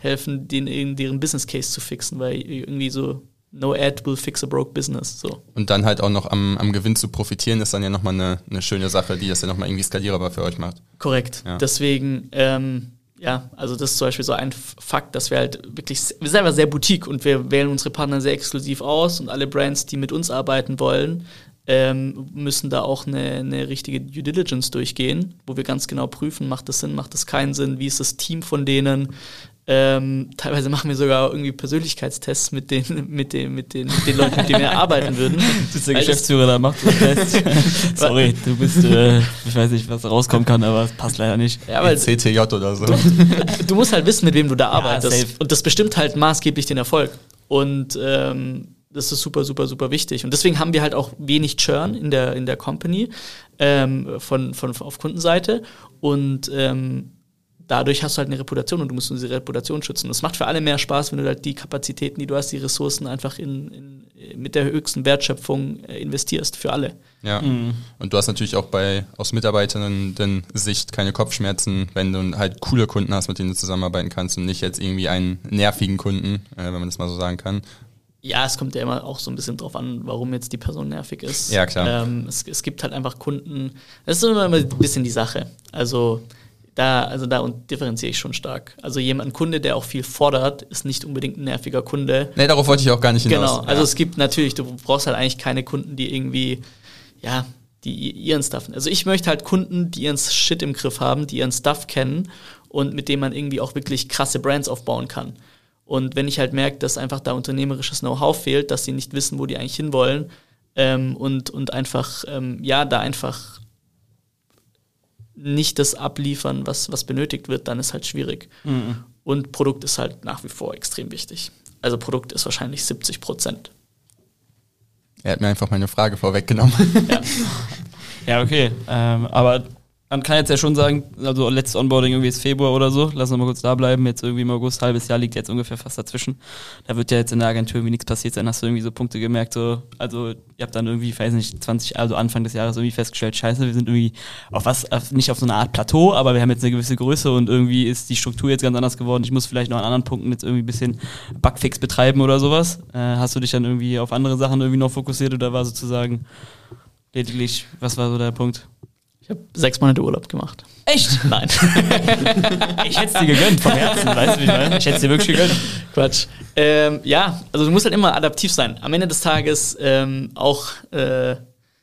helfen, den, deren Business Case zu fixen, weil irgendwie so No ad will fix a broke business. So. Und dann halt auch noch am, am Gewinn zu profitieren, ist dann ja nochmal eine, eine schöne Sache, die das ja nochmal irgendwie skalierbar für euch macht. Korrekt. Ja. Deswegen, ähm, ja, also das ist zum Beispiel so ein Fakt, dass wir halt wirklich, wir sind einfach sehr Boutique und wir wählen unsere Partner sehr exklusiv aus und alle Brands, die mit uns arbeiten wollen, ähm, müssen da auch eine, eine richtige Due Diligence durchgehen, wo wir ganz genau prüfen, macht das Sinn, macht das keinen Sinn, wie ist das Team von denen, ähm, teilweise machen wir sogar irgendwie Persönlichkeitstests mit den, *laughs* mit den, mit den, mit den Leuten, mit denen wir *laughs* arbeiten würden. Du bist der Geschäftsführer, da macht so Test. *laughs* Sorry, du bist, äh, ich weiß nicht, was rauskommen kann, aber es passt leider nicht. Ja, weil CTJ oder so. Du, du, musst halt wissen, mit wem du da arbeitest. Ja, und das bestimmt halt maßgeblich den Erfolg. Und ähm, das ist super, super, super wichtig. Und deswegen haben wir halt auch wenig Churn in der, in der Company ähm, von, von, auf Kundenseite. Und ähm, dadurch hast du halt eine Reputation und du musst diese Reputation schützen. Das macht für alle mehr Spaß, wenn du halt die Kapazitäten, die du hast, die Ressourcen einfach in, in mit der höchsten Wertschöpfung äh, investierst für alle. Ja. Mhm. Und du hast natürlich auch bei aus Mitarbeiterinnen Sicht keine Kopfschmerzen, wenn du halt coole Kunden hast, mit denen du zusammenarbeiten kannst und nicht jetzt irgendwie einen nervigen Kunden, äh, wenn man das mal so sagen kann. Ja, es kommt ja immer auch so ein bisschen drauf an, warum jetzt die Person nervig ist. Ja, klar. Ähm, es, es gibt halt einfach Kunden, das ist immer ein bisschen die Sache. Also da, also da differenziere ich schon stark. Also jemand, ein Kunde, der auch viel fordert, ist nicht unbedingt ein nerviger Kunde. Nee, darauf wollte ich auch gar nicht hinaus. Genau, also ja. es gibt natürlich, du brauchst halt eigentlich keine Kunden, die irgendwie, ja, die ihren Stuff. Also ich möchte halt Kunden, die ihren Shit im Griff haben, die ihren Stuff kennen und mit denen man irgendwie auch wirklich krasse Brands aufbauen kann. Und wenn ich halt merke, dass einfach da unternehmerisches Know-how fehlt, dass sie nicht wissen, wo die eigentlich hinwollen ähm, und, und einfach, ähm, ja, da einfach nicht das abliefern, was, was benötigt wird, dann ist halt schwierig. Mhm. Und Produkt ist halt nach wie vor extrem wichtig. Also Produkt ist wahrscheinlich 70 Prozent. Er hat mir einfach meine Frage vorweggenommen. Ja, *laughs* ja okay. Ähm, aber man kann jetzt ja schon sagen, also letztes Onboarding irgendwie ist Februar oder so, lassen wir mal kurz da bleiben, jetzt irgendwie im August, halbes Jahr liegt jetzt ungefähr fast dazwischen. Da wird ja jetzt in der Agentur irgendwie nichts passiert sein, hast du irgendwie so Punkte gemerkt, so, also ihr habt dann irgendwie, weiß nicht, 20, also Anfang des Jahres irgendwie festgestellt, scheiße, wir sind irgendwie auf was, auf, nicht auf so eine Art Plateau, aber wir haben jetzt eine gewisse Größe und irgendwie ist die Struktur jetzt ganz anders geworden. Ich muss vielleicht noch an anderen Punkten jetzt irgendwie ein bisschen Bugfix betreiben oder sowas. Äh, hast du dich dann irgendwie auf andere Sachen irgendwie noch fokussiert oder war sozusagen lediglich, was war so der Punkt? Ich habe sechs Monate Urlaub gemacht. Echt? *laughs* Nein. *laughs* ich hätte es dir gegönnt, vom Herzen, weißt du, wie ich meine? Ich hätte es dir wirklich gegönnt. Quatsch. Ähm, ja, also du musst halt immer adaptiv sein. Am Ende des Tages ähm, auch äh,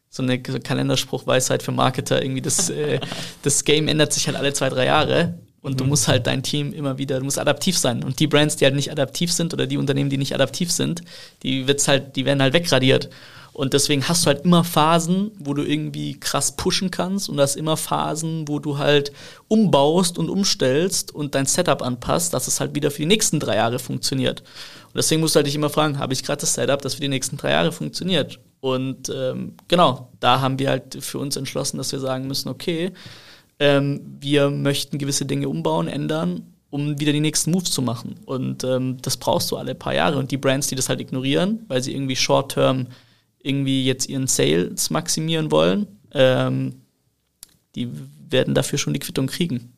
so eine Kalenderspruch-Weisheit für Marketer, irgendwie das, äh, *laughs* das Game ändert sich halt alle zwei, drei Jahre. Und mhm. du musst halt dein Team immer wieder, du musst adaptiv sein. Und die Brands, die halt nicht adaptiv sind oder die Unternehmen, die nicht adaptiv sind, die wird's halt, die werden halt wegradiert. Und deswegen hast du halt immer Phasen, wo du irgendwie krass pushen kannst und hast immer Phasen, wo du halt umbaust und umstellst und dein Setup anpasst, dass es halt wieder für die nächsten drei Jahre funktioniert. Und deswegen musst du halt dich immer fragen, habe ich gerade das Setup, das für die nächsten drei Jahre funktioniert? Und ähm, genau, da haben wir halt für uns entschlossen, dass wir sagen müssen, okay, ähm, wir möchten gewisse Dinge umbauen, ändern um wieder die nächsten Moves zu machen. Und ähm, das brauchst du alle paar Jahre. Und die Brands, die das halt ignorieren, weil sie irgendwie short-term irgendwie jetzt ihren Sales maximieren wollen, ähm, die werden dafür schon die Quittung kriegen.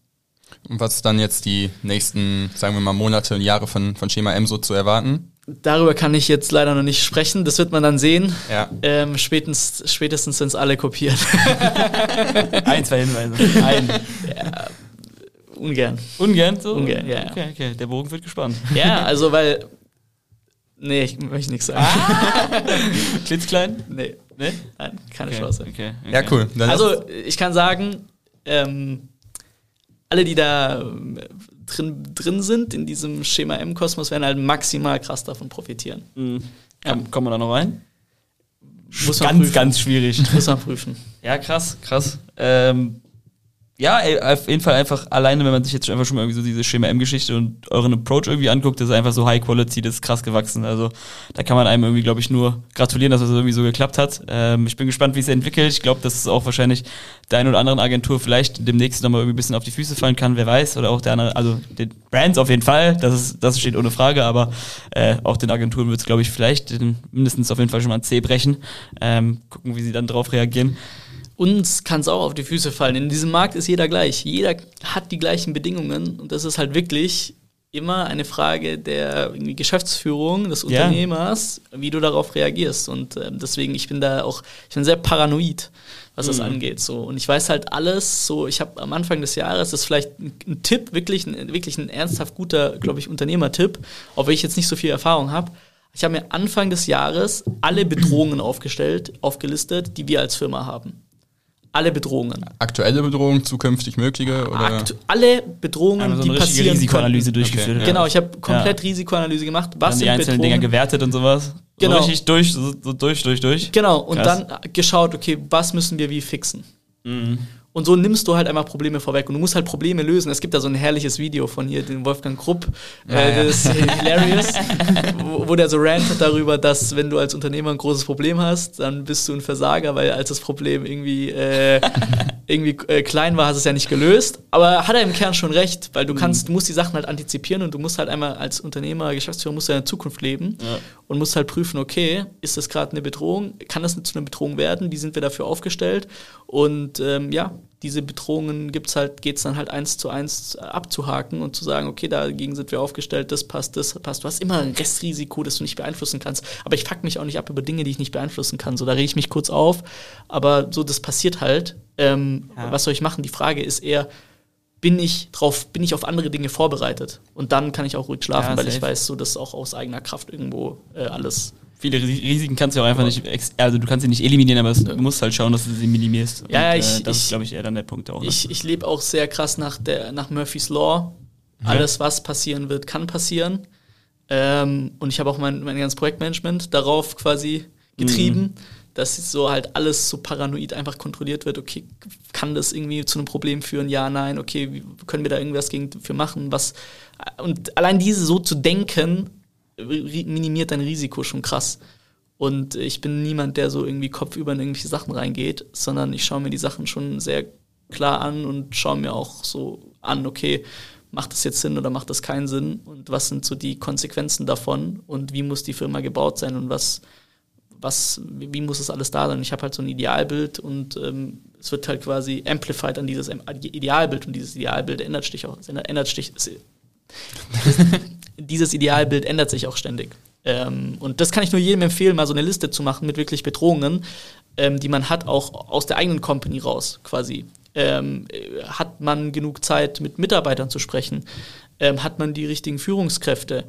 Und was ist dann jetzt die nächsten, sagen wir mal, Monate und Jahre von, von Schema M so zu erwarten? Darüber kann ich jetzt leider noch nicht sprechen. Das wird man dann sehen. Ja. Ähm, spätestens, spätestens sind es alle kopiert. *laughs* Ein, zwei Hinweise. Ein. Ja, ungern. Ungern so? Ungern, ja. Okay, okay. Der Bogen wird gespannt. Ja, also weil Nee, ich möchte nichts sagen. Ah. *laughs* Klitzklein? Nee. Nee? Nein, keine okay. Chance. Okay. okay. Ja, cool. Dann also, ich kann sagen, ähm, alle, die da äh, drin, drin sind, in diesem Schema M-Kosmos, werden halt maximal krass davon profitieren. Mhm. Ja. Kommen wir da noch rein? Muss man ganz, prüfen. ganz schwierig. Muss man prüfen. Ja, krass, krass. Ähm, ja, ey, auf jeden Fall einfach alleine, wenn man sich jetzt einfach schon mal irgendwie so diese Schema M-Geschichte und euren Approach irgendwie anguckt, das ist einfach so High Quality, das ist krass gewachsen. Also da kann man einem irgendwie, glaube ich, nur gratulieren, dass es irgendwie so geklappt hat. Ähm, ich bin gespannt, wie es entwickelt. Ich glaube, dass es auch wahrscheinlich der einen oder anderen Agentur vielleicht demnächst nochmal irgendwie ein bisschen auf die Füße fallen kann, wer weiß. Oder auch der andere, also den Brands auf jeden Fall, das, ist, das steht ohne Frage, aber äh, auch den Agenturen wird es, glaube ich, vielleicht mindestens auf jeden Fall schon mal ein C brechen. Ähm, gucken, wie sie dann drauf reagieren uns kann es auch auf die Füße fallen. In diesem Markt ist jeder gleich. Jeder hat die gleichen Bedingungen und das ist halt wirklich immer eine Frage der Geschäftsführung des Unternehmers, ja. wie du darauf reagierst. Und äh, deswegen, ich bin da auch, ich bin sehr paranoid, was mhm. das angeht. So. Und ich weiß halt alles, so, ich habe am Anfang des Jahres, das ist vielleicht ein, ein Tipp, wirklich ein, wirklich ein ernsthaft guter, glaube ich, Unternehmertipp, wenn ich jetzt nicht so viel Erfahrung habe. Ich habe mir Anfang des Jahres alle Bedrohungen aufgestellt, aufgelistet, die wir als Firma haben alle Bedrohungen. Aktuelle Bedrohungen, zukünftig mögliche? Oder? Aktu alle Bedrohungen, so die passieren Risikoanalyse können. durchgeführt. Okay, Genau, ich habe komplett ja. Risikoanalyse gemacht. Was dann die einzelnen Dinger gewertet und sowas. Genau. So richtig durch, so, so durch, durch, durch. Genau, und Krass. dann geschaut, okay, was müssen wir wie fixen? Mhm. Und so nimmst du halt einfach Probleme vorweg und du musst halt Probleme lösen. Es gibt da so ein herrliches Video von hier, den Wolfgang Krupp, ja, äh, das ist *laughs* hilarious, wo, wo, der so rantet darüber, dass wenn du als Unternehmer ein großes Problem hast, dann bist du ein Versager, weil als das Problem irgendwie, äh, irgendwie äh, klein war, hast du es ja nicht gelöst. Aber hat er im Kern schon recht, weil du mhm. kannst, du musst die Sachen halt antizipieren und du musst halt einmal als Unternehmer, Geschäftsführer, musst du ja in Zukunft leben ja. und musst halt prüfen, okay, ist das gerade eine Bedrohung? Kann das zu einer Bedrohung werden? Wie sind wir dafür aufgestellt? Und ähm, ja, diese Bedrohungen gibt's halt, geht's dann halt eins zu eins abzuhaken und zu sagen, okay, dagegen sind wir aufgestellt, das passt, das passt. Du hast immer ein Restrisiko, das du nicht beeinflussen kannst. Aber ich fuck mich auch nicht ab über Dinge, die ich nicht beeinflussen kann. So, da rege ich mich kurz auf. Aber so, das passiert halt. Ähm, ja. Was soll ich machen? Die Frage ist eher, bin ich drauf, bin ich auf andere Dinge vorbereitet? Und dann kann ich auch ruhig schlafen, ja, weil ich weiß, so dass auch aus eigener Kraft irgendwo äh, alles viele Risiken kannst du auch einfach nicht, also du kannst sie nicht eliminieren, aber du musst halt schauen, dass du sie minimierst. Ja, und, ich, äh, das ich, ist, glaube ich, eher dann der Punkt auch. Ne? Ich, ich lebe auch sehr krass nach, der, nach Murphy's Law. Mhm. Alles, was passieren wird, kann passieren. Ähm, und ich habe auch mein, mein ganzes Projektmanagement darauf quasi getrieben, mhm. dass so halt alles so paranoid einfach kontrolliert wird. Okay, kann das irgendwie zu einem Problem führen? Ja, nein, okay, können wir da irgendwas gegen für machen? Was, und allein diese so zu denken, minimiert dein Risiko schon krass. Und ich bin niemand, der so irgendwie kopfüber in irgendwelche Sachen reingeht, sondern ich schaue mir die Sachen schon sehr klar an und schaue mir auch so an, okay, macht das jetzt Sinn oder macht das keinen Sinn und was sind so die Konsequenzen davon und wie muss die Firma gebaut sein und was, was, wie muss das alles da sein? Ich habe halt so ein Idealbild und ähm, es wird halt quasi amplified an dieses Idealbild und dieses Idealbild ändert sich auch, ändert sich, *laughs* *laughs* dieses Idealbild ändert sich auch ständig. Ähm, und das kann ich nur jedem empfehlen, mal so eine Liste zu machen mit wirklich Bedrohungen, ähm, die man hat, auch aus der eigenen Company raus quasi. Ähm, hat man genug Zeit, mit Mitarbeitern zu sprechen? Ähm, hat man die richtigen Führungskräfte?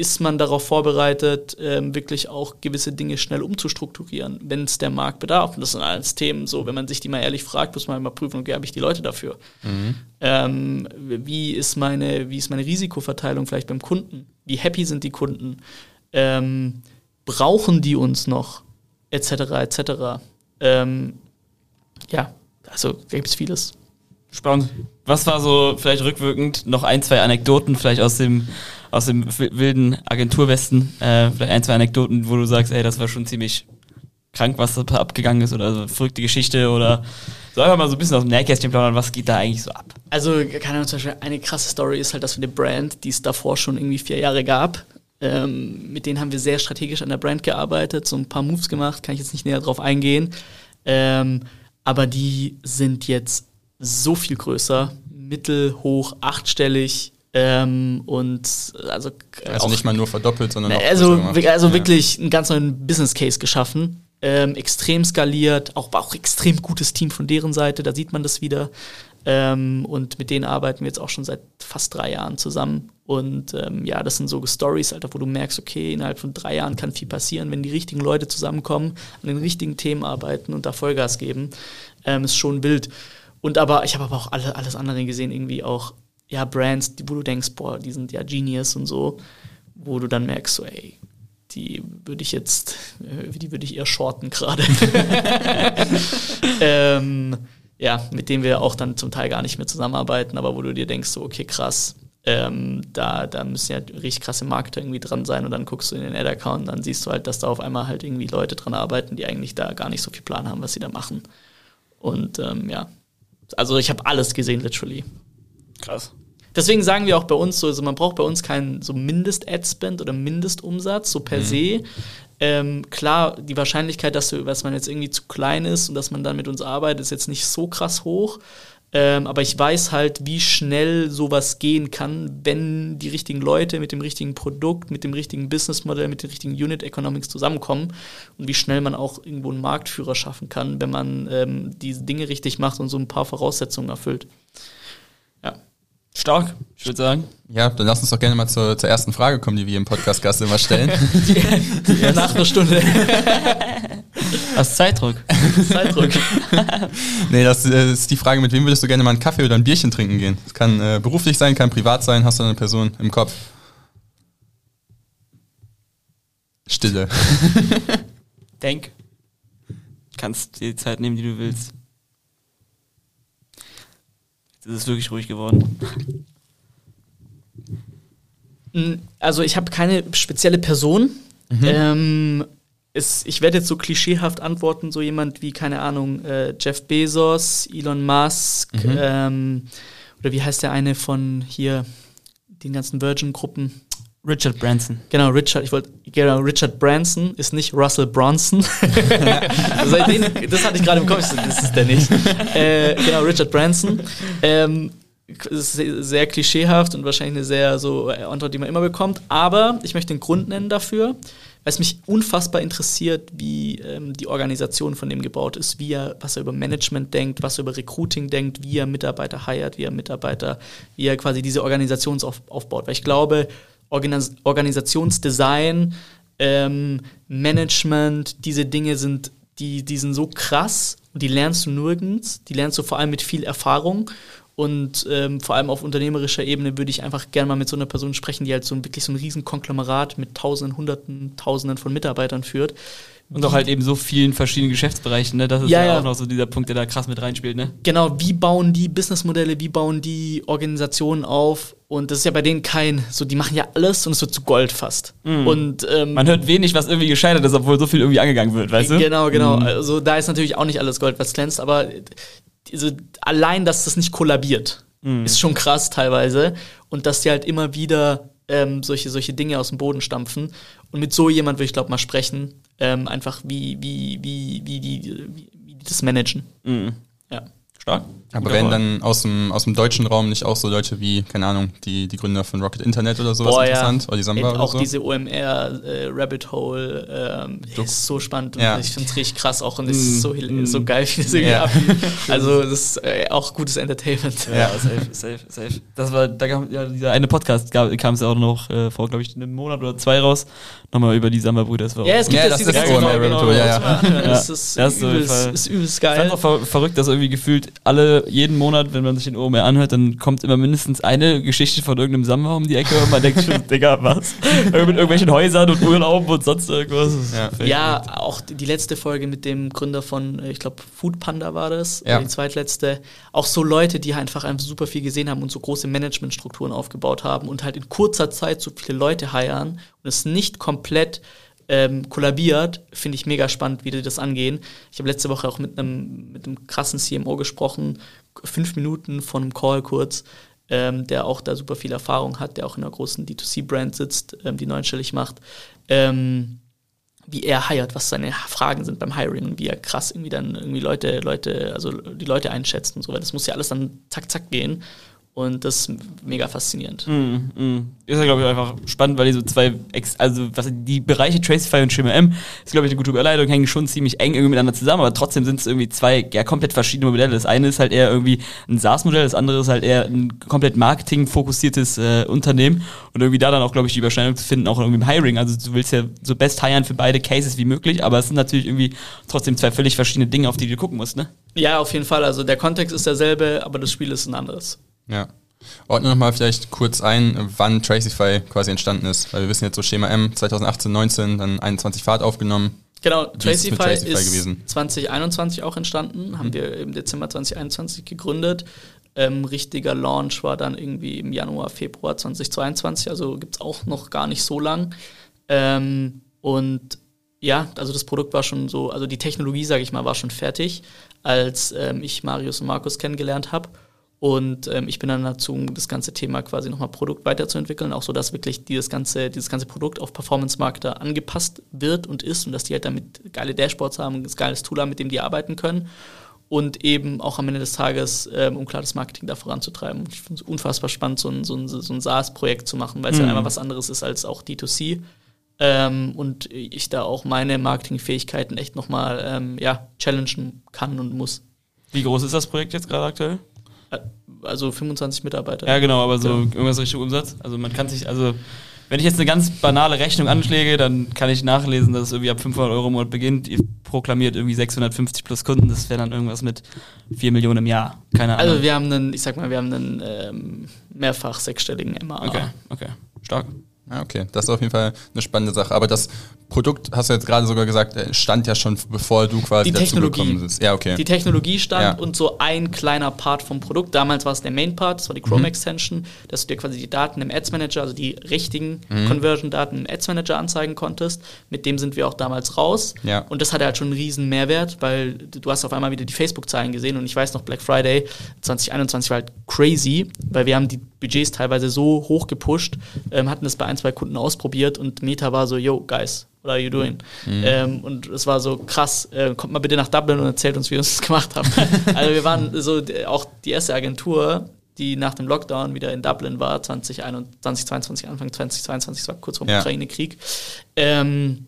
Ist man darauf vorbereitet, ähm, wirklich auch gewisse Dinge schnell umzustrukturieren, wenn es der Markt bedarf. Und das sind alles Themen, so, wenn man sich die mal ehrlich fragt, muss man mal prüfen, okay, habe ich die Leute dafür? Mhm. Ähm, wie, ist meine, wie ist meine Risikoverteilung vielleicht beim Kunden? Wie happy sind die Kunden? Ähm, brauchen die uns noch? Etc. etc. Ähm, ja, also da gibt es vieles. Spannend. Was war so vielleicht rückwirkend noch ein, zwei Anekdoten vielleicht aus dem aus dem wilden Agenturwesten, äh, vielleicht ein, zwei Anekdoten, wo du sagst, ey, das war schon ziemlich krank, was da abgegangen ist oder so verrückte Geschichte oder so einfach mal so ein bisschen aus dem Nähkästchen plaudern, was geht da eigentlich so ab? Also, keine Ahnung, zum Beispiel eine krasse Story ist halt, dass wir eine Brand, die es davor schon irgendwie vier Jahre gab, ähm, mit denen haben wir sehr strategisch an der Brand gearbeitet, so ein paar Moves gemacht, kann ich jetzt nicht näher drauf eingehen. Ähm, aber die sind jetzt so viel größer, mittel, hoch, achtstellig, ähm, und also, also nicht mal nur verdoppelt, sondern auch also, also ja. wirklich einen ganz neuen Business Case geschaffen. Ähm, extrem skaliert, auch, auch extrem gutes Team von deren Seite, da sieht man das wieder. Ähm, und mit denen arbeiten wir jetzt auch schon seit fast drei Jahren zusammen. Und ähm, ja, das sind so Stories, Alter, wo du merkst, okay, innerhalb von drei Jahren kann viel passieren, wenn die richtigen Leute zusammenkommen, an den richtigen Themen arbeiten und da Vollgas geben. Ähm, ist schon wild. Und aber ich habe aber auch alle, alles andere gesehen, irgendwie auch ja, Brands, wo du denkst, boah, die sind ja Genius und so, wo du dann merkst, so, ey, die würde ich jetzt, äh, die würde ich eher shorten gerade. *laughs* ähm, ja, mit denen wir auch dann zum Teil gar nicht mehr zusammenarbeiten, aber wo du dir denkst, so, okay, krass, ähm, da, da müssen ja richtig krasse Marketer irgendwie dran sein und dann guckst du in den Ad-Account und dann siehst du halt, dass da auf einmal halt irgendwie Leute dran arbeiten, die eigentlich da gar nicht so viel Plan haben, was sie da machen. Und ähm, ja, also ich habe alles gesehen, literally. Krass. Deswegen sagen wir auch bei uns so, also man braucht bei uns keinen so Mindest-Ad-Spend oder Mindestumsatz, so per Mhm. se. Ähm, klar, die Wahrscheinlichkeit, dass, du, dass man jetzt irgendwie zu klein ist und dass man dann mit uns arbeitet, ist jetzt nicht so krass hoch. Ähm, aber ich weiß halt, wie schnell sowas gehen kann, wenn die richtigen Leute mit dem richtigen Produkt, mit dem richtigen Businessmodell, mit den richtigen Unit Economics zusammenkommen und wie schnell man auch irgendwo einen Marktführer schaffen kann, wenn man ähm, diese Dinge richtig macht und so ein paar Voraussetzungen erfüllt. Stark, ich würde sagen. Ja, dann lass uns doch gerne mal zur, zur ersten Frage kommen, die wir im Podcast-Gast immer stellen. *laughs* Nach einer Stunde *laughs* Hast Zeitdruck. Zeitdruck. *laughs* nee, das äh, ist die Frage, mit wem würdest du gerne mal einen Kaffee oder ein Bierchen trinken gehen? Das kann äh, beruflich sein, kann privat sein, hast du eine Person im Kopf? Stille. Denk. Kannst dir die Zeit nehmen, die du willst. Jetzt ist es wirklich ruhig geworden. Also ich habe keine spezielle Person. Ähm, es, ich werde jetzt so klischeehaft antworten, so jemand wie, keine Ahnung, äh, Jeff Bezos, Elon Musk, ähm, oder wie heißt der eine von hier, den ganzen Virgin-Gruppen? Richard Branson. Genau, Richard, ich wollte, genau, Richard Branson ist nicht Russell Bronson. *laughs* den, das hatte ich gerade im Kopf, das ist der nicht. Äh, genau, Richard Branson. Ähm, ist sehr, sehr klischeehaft und wahrscheinlich eine sehr so äh, Antwort, die man immer bekommt. Aber ich möchte den Grund nennen dafür, weil es mich unfassbar interessiert, wie ähm, die Organisation von dem gebaut ist, wie er, was er über Management denkt, was er über Recruiting denkt, wie er Mitarbeiter hiert, wie er Mitarbeiter, wie er quasi diese Organisation auf, aufbaut. Weil ich glaube, Organis Organisationsdesign, ähm, Management, diese Dinge sind, die, die sind so krass und die lernst du nirgends. Die lernst du vor allem mit viel Erfahrung. Und ähm, vor allem auf unternehmerischer Ebene würde ich einfach gerne mal mit so einer Person sprechen, die halt so ein, wirklich so ein riesen Konglomerat mit Tausenden, Hunderten, Tausenden von Mitarbeitern führt. Und auch halt eben so vielen verschiedenen Geschäftsbereichen, ne? Das ist Ja, ja, auch noch so dieser Punkt, der da krass mit reinspielt, ne? Genau, wie bauen die Businessmodelle, wie bauen die Organisationen auf? Und das ist ja bei denen kein, so die machen ja alles und es wird zu Gold fast. Und ähm, Man hört wenig, was irgendwie gescheitert ist, obwohl so viel irgendwie angegangen wird, weißt du? Genau, genau. Also da ist natürlich auch nicht alles Gold, was glänzt, aber diese, allein, dass das nicht kollabiert, ist schon krass teilweise. Und dass die halt immer wieder ähm, solche, solche Dinge aus dem Boden stampfen. Und mit so jemand würde ich, glaube mal sprechen. Ähm, einfach wie, wie, wie, wie, die, wie, wie die das managen. Mhm. Ja. Stark. Aber Call. dann aus dem, aus dem deutschen Raum nicht auch so Leute wie, keine Ahnung, die, die Gründer von Rocket Internet oder sowas Boah, ja. interessant? Oder die Samba Eben oder auch so? diese OMR äh, Rabbit Hole ähm, ist so spannend und Ja. ich finde es richtig krass auch und es ist so, hil- so geil, wie das Ja. irgendwie abgeht. *laughs* Also das ist äh, auch gutes Entertainment. Ja, safe, safe, safe. Das war, da kam ja dieser eine Podcast, kam es ja auch noch äh, vor, glaube ich, einem Monat oder zwei raus. Nochmal über die Samba-Brüder. Das war Ja, es gibt Ja, jetzt das diese ist Folge, OMR genau, Rabbit Hole, ja, das ja. Ja. Das ist, übelst, übelst Ich fand geil. auch ver verrückt, dass irgendwie gefühlt alle, jeden Monat, wenn man sich den OMR anhört, dann kommt immer mindestens eine Geschichte von irgendeinem Samba um die Ecke und man denkt schon, *laughs* Digga, was? Irgend mit irgendwelchen Häusern und Urlauben und sonst irgendwas. Ja. Ja, auch die letzte Folge mit dem Gründer von, äh, ich glaube, Food Panda war das, Ja. die zweitletzte. Auch so Leute, die einfach einfach super viel gesehen haben und so große Managementstrukturen aufgebaut haben und halt in kurzer Zeit so viele Leute heiern und es nicht komplett ähm, kollabiert, finde ich mega spannend, wie die das angehen. Ich habe letzte Woche auch mit einem mit krassen CMO gesprochen, fünf Minuten von einem Call kurz, ähm, der auch da super viel Erfahrung hat, der auch in einer großen D2C-Brand sitzt, ähm, die neunstellig macht. Ähm, wie er hiert, was seine Fragen sind beim Hiring und wie er krass irgendwie dann irgendwie Leute, Leute, also die Leute einschätzt und so, weil das muss ja alles dann zack, zack gehen. Und das ist mega faszinierend. Mm, mm. Ist ja, glaube ich, einfach spannend, weil die so zwei, Ex also was die Bereiche Tracify und Schema M, ist, glaube ich, eine gute Überleitung, hängen schon ziemlich eng irgendwie miteinander zusammen, aber trotzdem sind es irgendwie zwei ja, komplett verschiedene Modelle. Das eine ist halt eher irgendwie ein SaaS-Modell, das andere ist halt eher ein komplett marketing-fokussiertes äh, Unternehmen und irgendwie da dann auch, glaube ich, die Überschneidung zu finden, auch irgendwie im Hiring. Also du willst ja so best hiren für beide Cases wie möglich, aber es sind natürlich irgendwie trotzdem zwei völlig verschiedene Dinge, auf die du gucken musst, ne? Ja, auf jeden Fall. Also der Kontext ist derselbe, aber das Spiel ist ein anderes. Ja. Ordne nochmal vielleicht kurz ein, wann Tracify quasi entstanden ist. Weil wir wissen jetzt so Schema M 2018, 19, dann 21 Fahrt aufgenommen. Genau, Wie ist Tracify Tracify ist gewesen? 2021 auch entstanden, haben Mhm. wir im Dezember 2021 gegründet. Ähm, richtiger Launch war dann irgendwie im Januar, Februar 2022, also gibt es auch noch gar nicht so lang. Ähm, und ja, also das Produkt war schon so, also die Technologie, sage ich mal, war schon fertig, als ähm, ich Marius und Markus kennengelernt habe. Und ähm, ich bin dann dazu, das ganze Thema quasi nochmal Produkt weiterzuentwickeln, auch so, dass wirklich dieses ganze, dieses ganze Produkt auf Performance-Marketer angepasst wird und ist und dass die halt damit geile Dashboards haben, ein geiles Tool haben, mit dem die arbeiten können. Und eben auch am Ende des Tages, ähm, um klar das Marketing da voranzutreiben. Ich finde es unfassbar spannend, so ein, so ein, so ein SaaS-Projekt zu machen, weil es ja Mhm. einmal was anderes ist als auch D2C. Ähm, und ich da auch meine Marketingfähigkeiten echt nochmal ähm, ja, challengen kann und muss. Wie groß ist das Projekt jetzt gerade aktuell? Also 25 Mitarbeiter. Ja, genau, aber so Ja. irgendwas Richtung Umsatz. Also man kann sich, also wenn ich jetzt eine ganz banale Rechnung anschläge, dann kann ich nachlesen, dass es irgendwie ab 500 Euro im Monat beginnt. Ihr proklamiert irgendwie 650 plus Kunden, das wäre dann irgendwas mit 4 Millionen im Jahr. Keine Ahnung. Also wir haben einen, ich sag mal, wir haben einen ähm, mehrfach sechsstelligen MA. okay, okay, stark. Ja, okay. Das ist auf jeden Fall eine spannende Sache. Aber das Produkt, hast du jetzt gerade sogar gesagt, äh, stand ja schon, bevor du quasi Die Technologie. dazugekommen bist. Ja, okay. Die Technologie stand Ja. und so ein kleiner Part vom Produkt. Damals war es der Main Part, das war die Mhm. Chrome Extension, dass du dir quasi die Daten im Ads Manager, also die richtigen Mhm. Conversion-Daten im Ads Manager anzeigen konntest. Mit dem sind wir auch damals raus. Ja. Und das hatte halt schon einen riesen Mehrwert, weil du du hast auf einmal wieder die Facebook-Zahlen gesehen und ich weiß noch, Black Friday 2021 war halt crazy, weil wir haben die Budgets teilweise so hoch gepusht, ähm, hatten das bei ein, zwei Kunden ausprobiert und Meta war so, yo, guys, what are you doing? Ähm, und es war so krass, äh, kommt mal bitte nach Dublin und erzählt uns, wie ihr uns das gemacht habt. *laughs* also wir waren so auch die erste Agentur, die nach dem Lockdown wieder in Dublin war, 2021, 2022, Anfang 2022, das war kurz vor dem Ja. Ukraine-Krieg. Ähm,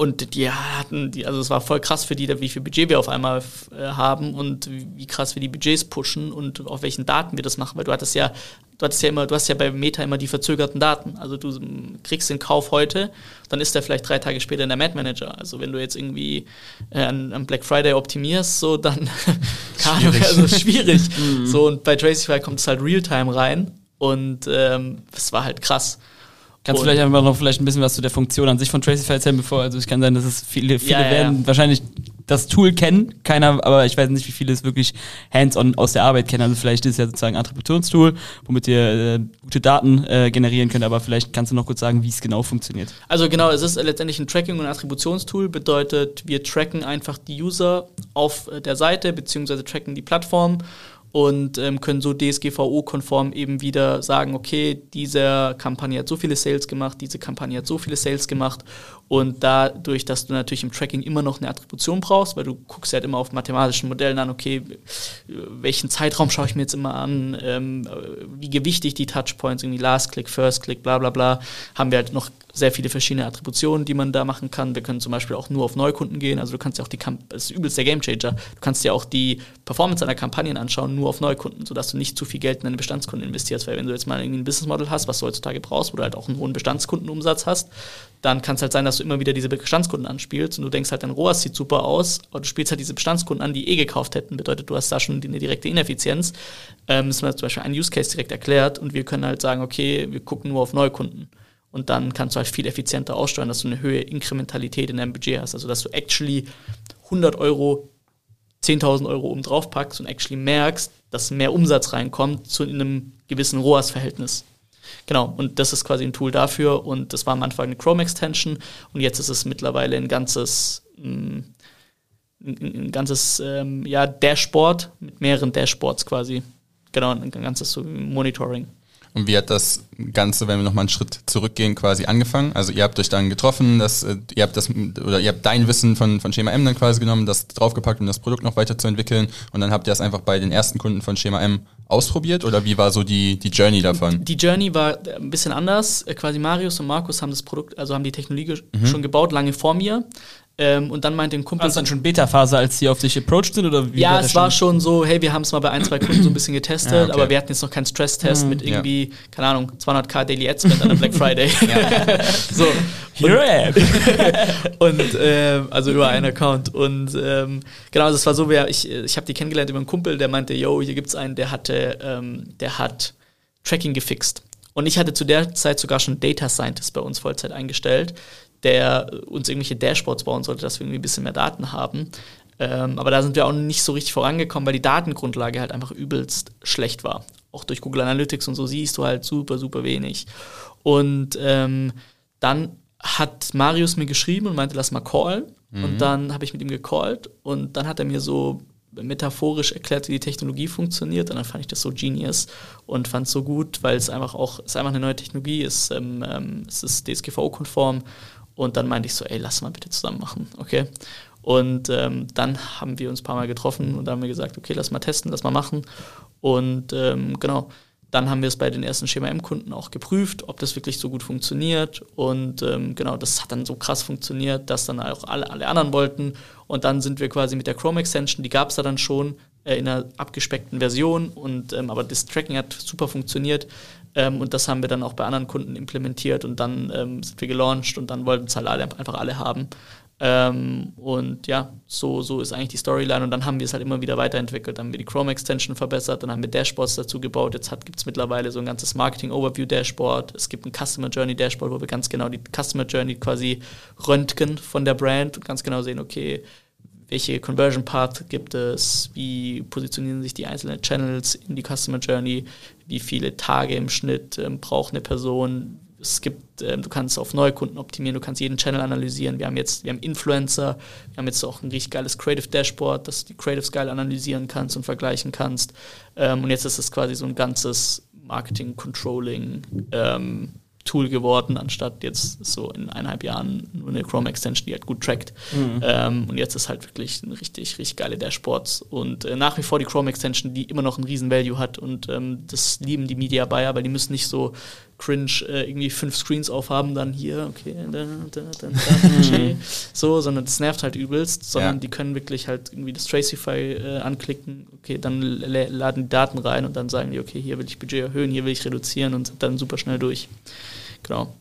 und die hatten, die, also es war voll krass für die, wie viel Budget wir auf einmal äh, haben und wie, krass wir die Budgets pushen und auf welchen Daten wir das machen, weil du hattest ja, du hattest ja immer, du hast ja bei Meta immer die verzögerten Daten. Also du kriegst den Kauf heute, dann ist der vielleicht drei Tage später in der Ad Manager. Also wenn du jetzt irgendwie äh, an, an Black Friday optimierst, so dann *laughs* Ahnung, *laughs* also schwierig. *laughs* So und bei Tracify kommt es halt Realtime rein und ähm, es war halt krass. Kannst du vielleicht einfach noch vielleicht ein bisschen was zu der Funktion an sich von Tracify erzählen, bevor, also es kann sein, dass es viele, viele Ja, ja, werden ja. wahrscheinlich das Tool kennen, keiner, aber ich weiß nicht, wie viele es wirklich hands-on aus der Arbeit kennen. Also vielleicht ist es ja sozusagen ein Attributionstool, womit ihr äh, gute Daten äh, generieren könnt, aber vielleicht kannst du noch kurz sagen, wie es genau funktioniert. Also genau, es ist letztendlich ein Tracking- und Attributionstool, bedeutet, wir tracken einfach die User auf äh, der Seite, beziehungsweise tracken die Plattform und ähm, können so DSGVO-konform eben wieder sagen, okay, diese Kampagne hat so viele Sales gemacht, diese Kampagne hat so viele Sales gemacht und dadurch, dass du natürlich im Tracking immer noch eine Attribution brauchst, weil du guckst ja halt immer auf mathematischen Modellen an, okay, welchen Zeitraum schaue ich mir jetzt immer an, ähm, wie gewichtig die Touchpoints, irgendwie Last Click, First Click, bla bla bla, haben wir halt noch sehr viele verschiedene Attributionen, die man da machen kann. Wir können zum Beispiel auch nur auf Neukunden gehen, also du kannst ja auch die, Kamp das ist übelst der Gamechanger, du kannst ja auch die Performance deiner Kampagnen anschauen, nur auf Neukunden, sodass du nicht zu viel Geld in deine Bestandskunden investierst, weil wenn du jetzt mal irgendwie ein Business Model hast, was du heutzutage brauchst, wo du halt auch einen hohen Bestandskundenumsatz hast, dann kann es halt sein, dass du immer wieder diese Bestandskunden anspielst und du denkst halt, dein ROAS sieht super aus, aber du spielst halt diese Bestandskunden an, die eh gekauft hätten. Bedeutet, du hast da schon eine direkte Ineffizienz. Ähm, das ist mir zum Beispiel ein Use Case direkt erklärt und wir können halt sagen, okay, wir gucken nur auf Neukunden. Und dann kannst du halt viel effizienter aussteuern, dass du eine höhere Inkrementalität in deinem Budget hast. Also, dass du actually 100 Euro, 10.000 Euro oben drauf packst und actually merkst, dass mehr Umsatz reinkommt zu einem gewissen ROAS-Verhältnis. Genau, und das ist quasi ein Tool dafür und das war am Anfang eine Chrome-Extension und jetzt ist es mittlerweile ein ganzes, ein, ein ganzes ähm, ja, Dashboard mit mehreren Dashboards quasi. Genau, ein ganzes Monitoring. Und wie hat das Ganze, wenn wir nochmal einen Schritt zurückgehen, quasi angefangen? Also ihr habt euch dann getroffen, das, äh, ihr habt das, oder ihr habt dein Wissen von, von Schema M dann quasi genommen, das draufgepackt, um das Produkt noch weiterzuentwickeln. Und dann habt ihr das einfach bei den ersten Kunden von Schema M ausprobiert? Oder wie war so die, die Journey davon? Die Journey war ein bisschen anders. Äh, Quasi Marius und Markus haben das Produkt, also haben die Technologie ge- schon gebaut, lange vor mir. Ähm, und dann meinte ein Kumpel. War es dann schon Beta-Phase, als sie auf dich approached sind? Oder wie ja, der es war schon so, hey, wir haben es mal bei ein, zwei Kunden so ein bisschen getestet, Ja, okay. aber wir hatten jetzt noch keinen Stresstest mit ja. irgendwie, keine Ahnung, 200k Daily Ad Spend an einem Black Friday. *laughs* *laughs* so. Here I am. Und ähm, also über einen Account. Und ähm, genau, also es war so, ich, ich habe die kennengelernt über einen Kumpel, der meinte, yo, hier gibt's einen, der hatte, ähm, der hat Tracking gefixt. Und ich hatte zu der Zeit sogar schon Data Scientist bei uns Vollzeit eingestellt, der uns irgendwelche Dashboards bauen sollte, dass wir irgendwie ein bisschen mehr Daten haben. Ähm, aber da sind wir auch nicht so richtig vorangekommen, weil die Datengrundlage halt einfach übelst schlecht war. Auch durch Google Analytics und so siehst du halt super, super wenig. Und ähm, dann hat Marius mir geschrieben und meinte, lass mal callen. Mhm. Und dann habe ich mit ihm gecallt und dann hat er mir so metaphorisch erklärt, wie die Technologie funktioniert. Und dann fand ich das so genius und fand es so gut, weil es einfach auch, es ist einfach eine neue Technologie, ist, ähm, ähm es ist DSGVO-konform. Und dann meinte ich so, ey, lass mal bitte zusammen machen, okay? Und ähm, dann haben wir uns ein paar Mal getroffen und haben wir gesagt, okay, lass mal testen, lass mal machen. Und ähm, genau, dann haben wir es bei den ersten Schema M-Kunden auch geprüft, ob das wirklich so gut funktioniert. Und ähm, genau, das hat dann so krass funktioniert, dass dann auch alle, alle anderen wollten. Und dann sind wir quasi mit der Chrome Extension, die gab es da dann schon äh, in einer abgespeckten Version. Und ähm, aber das Tracking hat super funktioniert. Ähm, und das haben wir dann auch bei anderen Kunden implementiert und dann ähm, sind wir gelauncht und dann wollten es halt alle, einfach alle haben. Ähm, und ja, so, so ist eigentlich die Storyline. Und dann haben wir es halt immer wieder weiterentwickelt. Dann haben wir die Chrome Extension verbessert, dann haben wir Dashboards dazu gebaut. Jetzt gibt es mittlerweile so ein ganzes Marketing Overview Dashboard. Es gibt ein Customer Journey Dashboard, wo wir ganz genau die Customer Journey quasi röntgen von der Brand und ganz genau sehen, okay, welche Conversion Path gibt es, wie positionieren sich die einzelnen Channels in die Customer Journey, wie viele Tage im Schnitt ähm, braucht eine Person, es gibt, äh, du kannst auf neue Kunden optimieren, du kannst jeden Channel analysieren. Wir haben jetzt, wir haben Influencer, wir haben jetzt auch ein richtig geiles Creative Dashboard, dass du die Creatives geil analysieren kannst und vergleichen kannst. Ähm, und jetzt ist es quasi so ein ganzes Marketing Controlling ähm, Tool geworden, anstatt jetzt so in eineinhalb Jahren nur eine Chrome-Extension, die halt gut trackt. Mhm. Ähm, und jetzt ist halt wirklich ein richtig, richtig geile Dashboards. Und äh, nach wie vor die Chrome-Extension, die immer noch einen riesen Value hat. Und ähm, das lieben die Media Buyer, weil die müssen nicht so cringe äh, irgendwie fünf Screens aufhaben, dann hier, okay, da, da, da, da, *laughs* so, sondern das nervt halt übelst, sondern ja. die können wirklich halt irgendwie das Tracify äh, anklicken, okay, dann laden die Daten rein und dann sagen die, okay, hier will ich Budget erhöhen, hier will ich reduzieren und sind dann super schnell durch. Genau.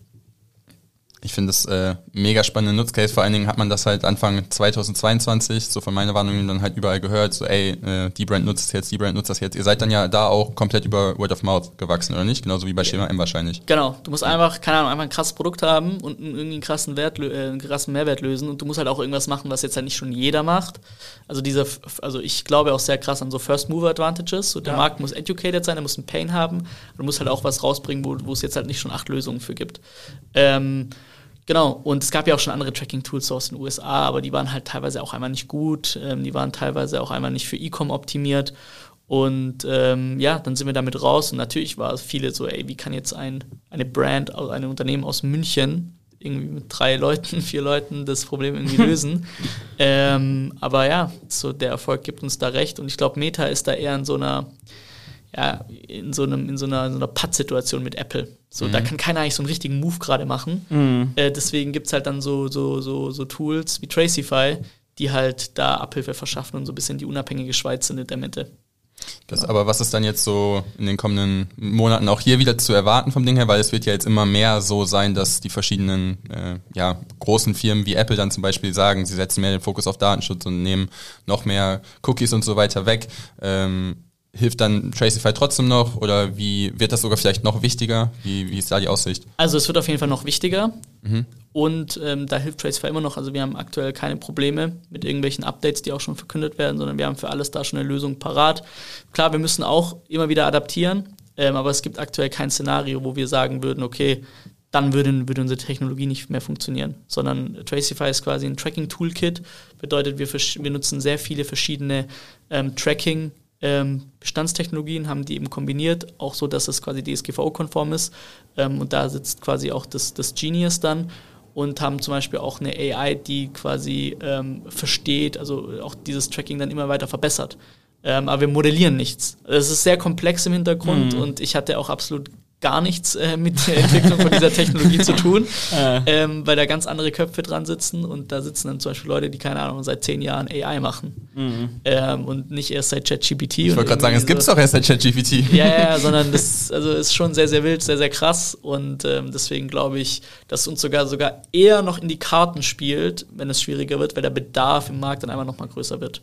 Ich finde das äh, mega spannende Nutzcase. Vor allen Dingen hat man das halt Anfang 2022, so von meiner Warnung dann halt überall gehört, so ey, äh, die Brand nutzt es jetzt, die Brand nutzt das jetzt. Ihr seid dann ja da auch komplett über Word of Mouth gewachsen, oder nicht? Genauso wie bei Schema M wahrscheinlich. Genau, du musst einfach, keine Ahnung, einfach ein krasses Produkt haben und einen, irgendwie einen krassen, Wert, äh, einen krassen Mehrwert lösen und du musst halt auch irgendwas machen, was jetzt halt nicht schon jeder macht. Also dieser, also ich glaube auch sehr krass an so First Mover Advantages. So der ja. Markt muss educated sein, er muss einen Pain haben. Du musst halt auch was rausbringen, wo, wo es jetzt halt nicht schon acht Lösungen für gibt. Ähm, Genau, und es gab ja auch schon andere Tracking-Tools aus den USA, aber die waren halt teilweise auch einmal nicht gut, ähm, die waren teilweise auch einmal nicht für E-Com optimiert. Und ähm, ja, dann sind wir damit raus und natürlich war es viele so, ey, wie kann jetzt ein, eine Brand, also ein Unternehmen aus München irgendwie mit drei Leuten, *laughs* vier Leuten das Problem irgendwie *laughs* lösen. ähm, aber ja, so der Erfolg gibt uns da recht und ich glaube, Meta ist da eher in so einer ja, in so, einem, in so einer, so einer Patt-Situation mit Apple. So, mhm. da kann keiner eigentlich so einen richtigen Move gerade machen. Mhm. Äh, deswegen gibt es halt dann so, so, so, so Tools wie Tracify, die halt da Abhilfe verschaffen und so ein bisschen die unabhängige Schweiz sind in der Mitte. Das, aber was ist dann jetzt so in den kommenden Monaten auch hier wieder zu erwarten vom Ding her? Weil es wird ja jetzt immer mehr so sein, dass die verschiedenen äh, ja, großen Firmen wie Apple dann zum Beispiel sagen, sie setzen mehr den Fokus auf Datenschutz und nehmen noch mehr Cookies und so weiter weg. Ähm, hilft dann Tracify trotzdem noch oder wie wird das sogar vielleicht noch wichtiger? Wie, wie ist da die Aussicht? Also es wird auf jeden Fall noch wichtiger mhm. und ähm, da hilft Tracify immer noch. Also wir haben aktuell keine Probleme mit irgendwelchen Updates, die auch schon verkündet werden, sondern wir haben für alles da schon eine Lösung parat. Klar, wir müssen auch immer wieder adaptieren, ähm, aber es gibt aktuell kein Szenario, wo wir sagen würden, okay, dann würde, würde unsere Technologie nicht mehr funktionieren, sondern Tracify ist quasi ein Tracking-Toolkit, bedeutet, wir, wir nutzen sehr viele verschiedene ähm, Tracking- Bestandstechnologien haben die eben kombiniert, auch so, dass es quasi DSGVO-konform ist. Ähm, und da sitzt quasi auch das, das Genius dann und haben zum Beispiel auch eine AI, die quasi ähm, versteht, also auch dieses Tracking dann immer weiter verbessert. Ähm, aber wir modellieren nichts. Es ist sehr komplex im Hintergrund mhm. und ich hatte auch absolut gar nichts äh, mit der Entwicklung von dieser Technologie zu tun, *laughs* ähm, weil da ganz andere Köpfe dran sitzen und da sitzen dann zum Beispiel Leute, die keine Ahnung seit zehn Jahren AI machen mhm. ähm, und nicht erst seit ChatGPT. Ich wollte gerade sagen, es gibt es doch erst seit ChatGPT. Ja, ja, sondern das also ist schon sehr, sehr wild, sehr, sehr krass und ähm, deswegen glaube ich, dass uns sogar sogar eher noch in die Karten spielt, wenn es schwieriger wird, weil der Bedarf im Markt dann einfach noch mal größer wird.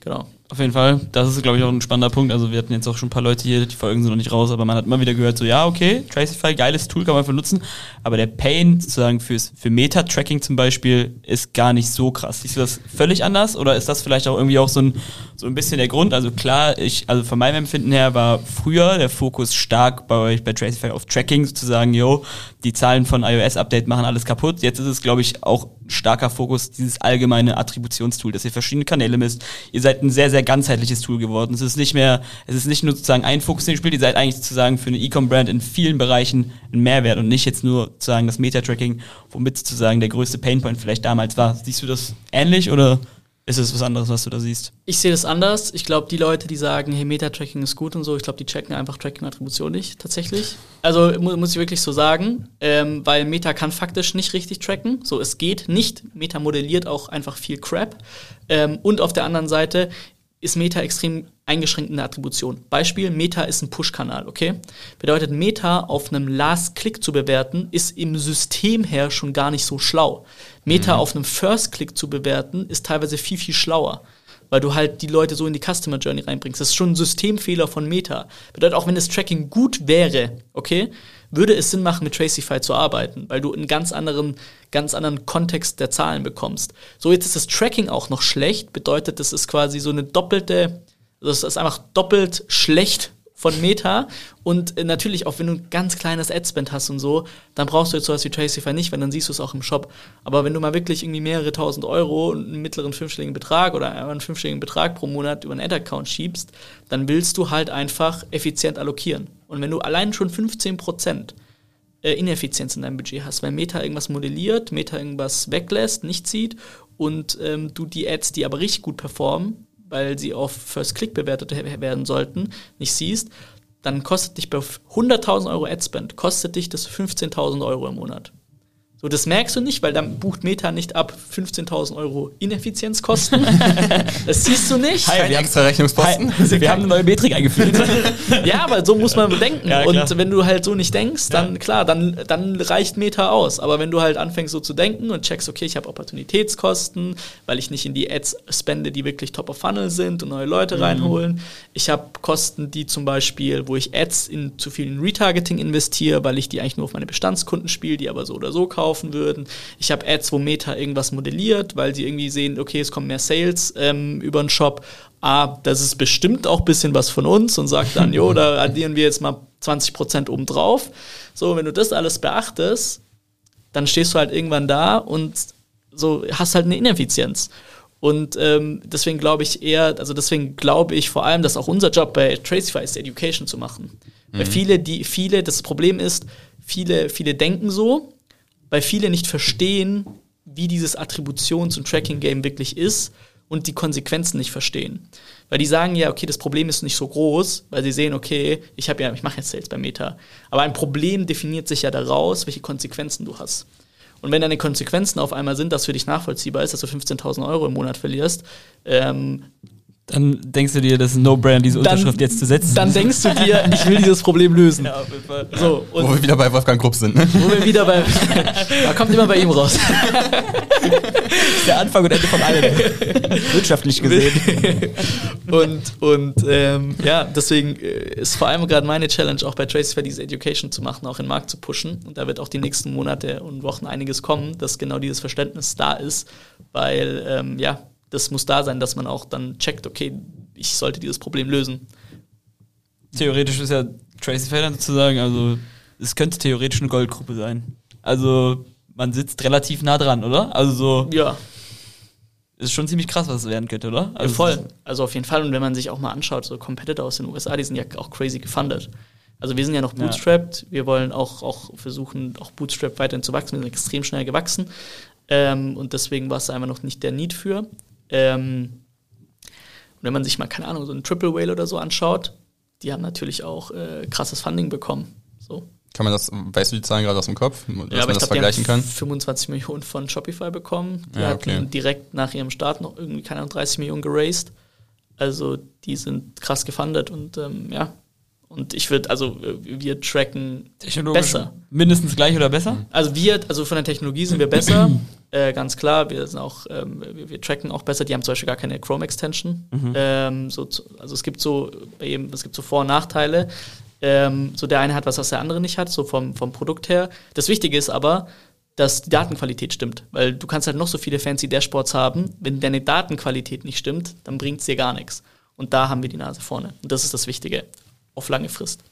Genau. Auf jeden Fall. Das ist, glaube ich, auch ein spannender Punkt. Also wir hatten jetzt auch schon ein paar Leute hier, die Folgen sind noch nicht raus, aber man hat immer wieder gehört, so ja, okay, Tracify, geiles Tool, kann man einfach nutzen, aber der Pain sozusagen fürs, für Meta-Tracking zum Beispiel ist gar nicht so krass. Siehst du das völlig anders oder ist das vielleicht auch irgendwie auch so ein, so ein bisschen der Grund? Also klar, ich, also von meinem Empfinden her war früher der Fokus stark bei euch bei Tracify auf Tracking, sozusagen, yo, die Zahlen von iOS-Update machen alles kaputt. Jetzt ist es, glaube ich, auch starker Fokus, dieses allgemeine Attributionstool, dass ihr verschiedene Kanäle misst. Ihr seid ein sehr, sehr ganzheitliches Tool geworden. Es ist nicht mehr, es ist nicht nur sozusagen ein Fokus, den ihr spielt, ihr seid eigentlich sozusagen für eine E-Com-Brand in vielen Bereichen ein Mehrwert und nicht jetzt nur sozusagen das Meta-Tracking, womit sozusagen der größte Painpoint vielleicht damals war. Siehst du das ähnlich oder ist es was anderes, was du da siehst? Ich sehe das anders. Ich glaube, die Leute, die sagen, hey, Meta-Tracking ist gut und so, ich glaube, die checken einfach Tracking-Attribution nicht, tatsächlich. Also mu muss ich wirklich so sagen, ähm, weil Meta kann faktisch nicht richtig tracken. So, es geht nicht. Meta modelliert auch einfach viel Crap. Ähm, und auf der anderen Seite ist Meta extrem eingeschränkt in der Attribution. Beispiel, Meta ist ein Push-Kanal, okay? Bedeutet, Meta auf einem Last-Click zu bewerten, ist im System her schon gar nicht so schlau. Meta mhm. auf einem First-Click zu bewerten, ist teilweise viel, viel schlauer. Weil du halt die Leute so in die Customer Journey reinbringst. Das ist schon ein Systemfehler von Meta. Bedeutet, auch wenn das Tracking gut wäre, okay, würde es Sinn machen, mit Tracify zu arbeiten, weil du einen ganz anderen, ganz anderen Kontext der Zahlen bekommst. So, jetzt ist das Tracking auch noch schlecht, bedeutet, das ist quasi so eine doppelte, das ist einfach doppelt schlecht von Meta. Und äh, natürlich auch, wenn du ein ganz kleines Adspend hast und so, dann brauchst du jetzt sowas wie Tracify nicht, weil dann siehst du es auch im Shop. Aber wenn du mal wirklich irgendwie mehrere tausend Euro und einen mittleren fünfstelligen Betrag oder einen fünfstelligen Betrag pro Monat über einen Ad-Account schiebst, dann willst du halt einfach effizient allokieren. Und wenn du allein schon 15 Prozent äh, Ineffizienz in deinem Budget hast, weil Meta irgendwas modelliert, Meta irgendwas weglässt, nicht sieht und ähm, du die Ads, die aber richtig gut performen, weil sie auf First Click bewertet werden sollten, nicht siehst, dann kostet dich bei 100.000 Euro Adspend, kostet dich das 15.000 Euro im Monat. So, das merkst du nicht, weil dann bucht Meta nicht ab 15.000 Euro Ineffizienzkosten. *laughs* das siehst du nicht. Hi, wir extra Rechnungsposten. Hi, wir haben eine neue Metrik eingeführt. *laughs* ja, aber so muss man bedenken. Ja, und wenn du halt so nicht denkst, dann ja. klar, dann, dann reicht Meta aus. Aber wenn du halt anfängst so zu denken und checkst, okay, ich habe Opportunitätskosten, weil ich nicht in die Ads spende, die wirklich top of funnel sind und neue Leute mhm. reinholen. Ich habe Kosten, die zum Beispiel, wo ich Ads in zu vielen Retargeting investiere, weil ich die eigentlich nur auf meine Bestandskunden spiele, die aber so oder so kaufen kaufen würden. Ich habe Ads, wo Meta irgendwas modelliert, weil sie irgendwie sehen, okay, es kommen mehr Sales ähm, über den Shop. Ah, das ist bestimmt auch ein bisschen was von uns und sagt dann, *laughs* jo, da addieren wir jetzt mal 20 Prozent obendrauf. So, wenn du das alles beachtest, dann stehst du halt irgendwann da und so hast halt eine Ineffizienz. Und ähm, deswegen glaube ich eher, also deswegen glaube ich vor allem, dass auch unser Job bei Tracify ist, Education zu machen. Mhm. Weil viele, die, viele, das Problem ist, viele, viele denken so, weil viele nicht verstehen, wie dieses Attributions- und Tracking-Game wirklich ist und die Konsequenzen nicht verstehen. Weil die sagen ja, okay, das Problem ist nicht so groß, weil sie sehen, okay, ich habe ja, ich mache jetzt Sales bei Meta. Aber ein Problem definiert sich ja daraus, welche Konsequenzen du hast. Und wenn deine Konsequenzen auf einmal sind, dass für dich nachvollziehbar ist, dass du 15.000 Euro im Monat verlierst, ähm, dann denkst du dir, das ist ein No-Brainer, diese Unterschrift dann, jetzt zu setzen. Dann denkst du dir, *laughs* ich will dieses Problem lösen. Ja, auf jeden Fall. So, wo wir wieder bei Wolfgang Grupp sind. Ne? Wo wir wieder bei. *laughs* da kommt immer bei ihm raus. *laughs* der Anfang und Ende von allem. Wirtschaftlich gesehen. und und ähm, ja, deswegen äh, ist vor allem gerade meine Challenge, auch bei Tracefair diese Education zu machen, auch in den Markt zu pushen. Und da wird auch die nächsten Monate und Wochen einiges kommen, dass genau dieses Verständnis da ist. Weil, ähm, ja, das muss da sein, dass man auch dann checkt, okay, ich sollte dieses Problem lösen. Theoretisch ist ja Tracy Fader sozusagen, also es könnte theoretisch eine Goldgruppe sein. Also man sitzt relativ nah dran, oder? Also so. Ja. Ist schon ziemlich krass, was es werden könnte, oder? Also ja, voll. Also auf jeden Fall. Und wenn man sich auch mal anschaut, so Competitor aus den USA, die sind ja auch crazy gefundet. Also wir sind ja noch bootstrapped. Ja. Wir wollen auch, auch versuchen, auch Bootstrap weiterhin zu wachsen. Wir sind extrem schnell gewachsen. Ähm, und deswegen war es einfach noch nicht der Need für. Ähm, und wenn man sich mal, keine Ahnung, so ein Triple Whale oder so anschaut, die haben natürlich auch äh, krasses Funding bekommen. So. Kann man das, weißt du die Zahlen gerade aus dem Kopf, dass ja, man das glaub, vergleichen kann? 25 Millionen von Shopify bekommen. Die ja, okay. hatten direkt nach ihrem Start noch irgendwie, keine Ahnung, 30 Millionen geraced. Also die sind krass gefundet und ähm, ja. Und ich würde, also wir tracken besser. Mindestens gleich oder besser? Also wir, also von der Technologie sind wir besser, *clears throat* äh, ganz klar. Wir sind auch, ähm, wir, wir, tracken auch besser. Die haben zum Beispiel gar keine Chrome Extension. Mhm. Ähm, so, also es gibt so jedem, es gibt so Vor- und Nachteile. Ähm, so der eine hat was, was der andere nicht hat, so vom, vom Produkt her. Das Wichtige ist aber, dass die Datenqualität stimmt. Weil du kannst halt noch so viele fancy Dashboards haben, wenn deine Datenqualität nicht stimmt, dann bringt es dir gar nichts. Und da haben wir die Nase vorne. Und das ist das Wichtige auf lange Frist.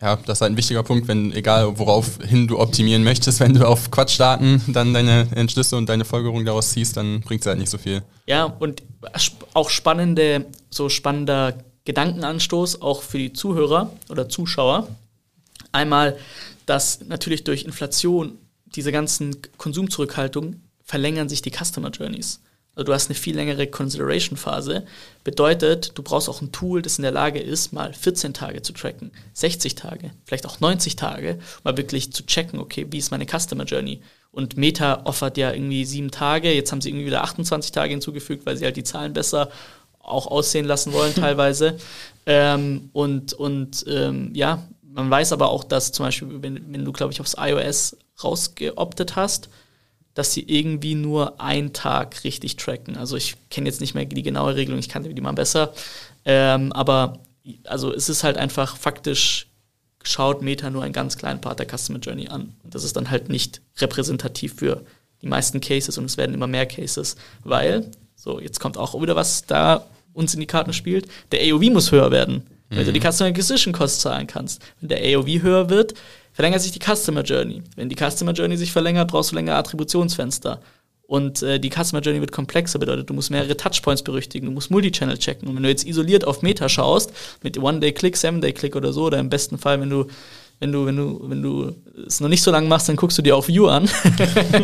Ja, das ist halt ein wichtiger Punkt, wenn, egal woraufhin du optimieren möchtest, wenn du auf Quatschdaten dann deine Entschlüsse und deine Folgerung daraus ziehst, dann bringt es halt nicht so viel. Ja, und auch spannende, so spannender Gedankenanstoß auch für die Zuhörer oder Zuschauer. Einmal, dass natürlich durch Inflation diese ganzen Konsumzurückhaltung verlängern sich die Customer Journeys. Also du hast eine viel längere Consideration-Phase. Bedeutet, du brauchst auch ein Tool, das in der Lage ist, mal 14 Tage zu tracken, 60 Tage, vielleicht auch 90 Tage, mal wirklich zu checken, okay, wie ist meine Customer Journey? Und Meta offert ja irgendwie sieben Tage, jetzt haben sie irgendwie wieder 28 Tage hinzugefügt, weil sie halt die Zahlen besser auch aussehen lassen wollen *laughs* teilweise. ähm, und und ähm, ja, man weiß aber auch, dass zum Beispiel, wenn, wenn du, glaube ich, aufs iOS rausgeoptet hast, dass sie irgendwie nur einen Tag richtig tracken. Also ich kenne jetzt nicht mehr die genaue Regelung, ich kannte die mal besser. Ähm, aber also es ist halt einfach faktisch, schaut Meta nur einen ganz kleinen Part der Customer Journey an. Und das ist dann halt nicht repräsentativ für die meisten Cases und es werden immer mehr Cases, weil, so jetzt kommt auch wieder was da uns in die Karten spielt, der AOV muss höher werden, mhm. weil du die Customer Acquisition Cost zahlen kannst. Wenn der AOV höher wird, verlängert sich die Customer Journey. Wenn die Customer Journey sich verlängert, brauchst du länger Attributionsfenster. Und äh, die Customer Journey wird komplexer, bedeutet, du musst mehrere Touchpoints berüchtigen, du musst Multichannel checken. Und wenn du jetzt isoliert auf Meta schaust, mit One-Day-Click, Seven-Day-Click oder so, oder im besten Fall, wenn du wenn du, wenn du, wenn du es noch nicht so lange machst, dann guckst du dir auch View an.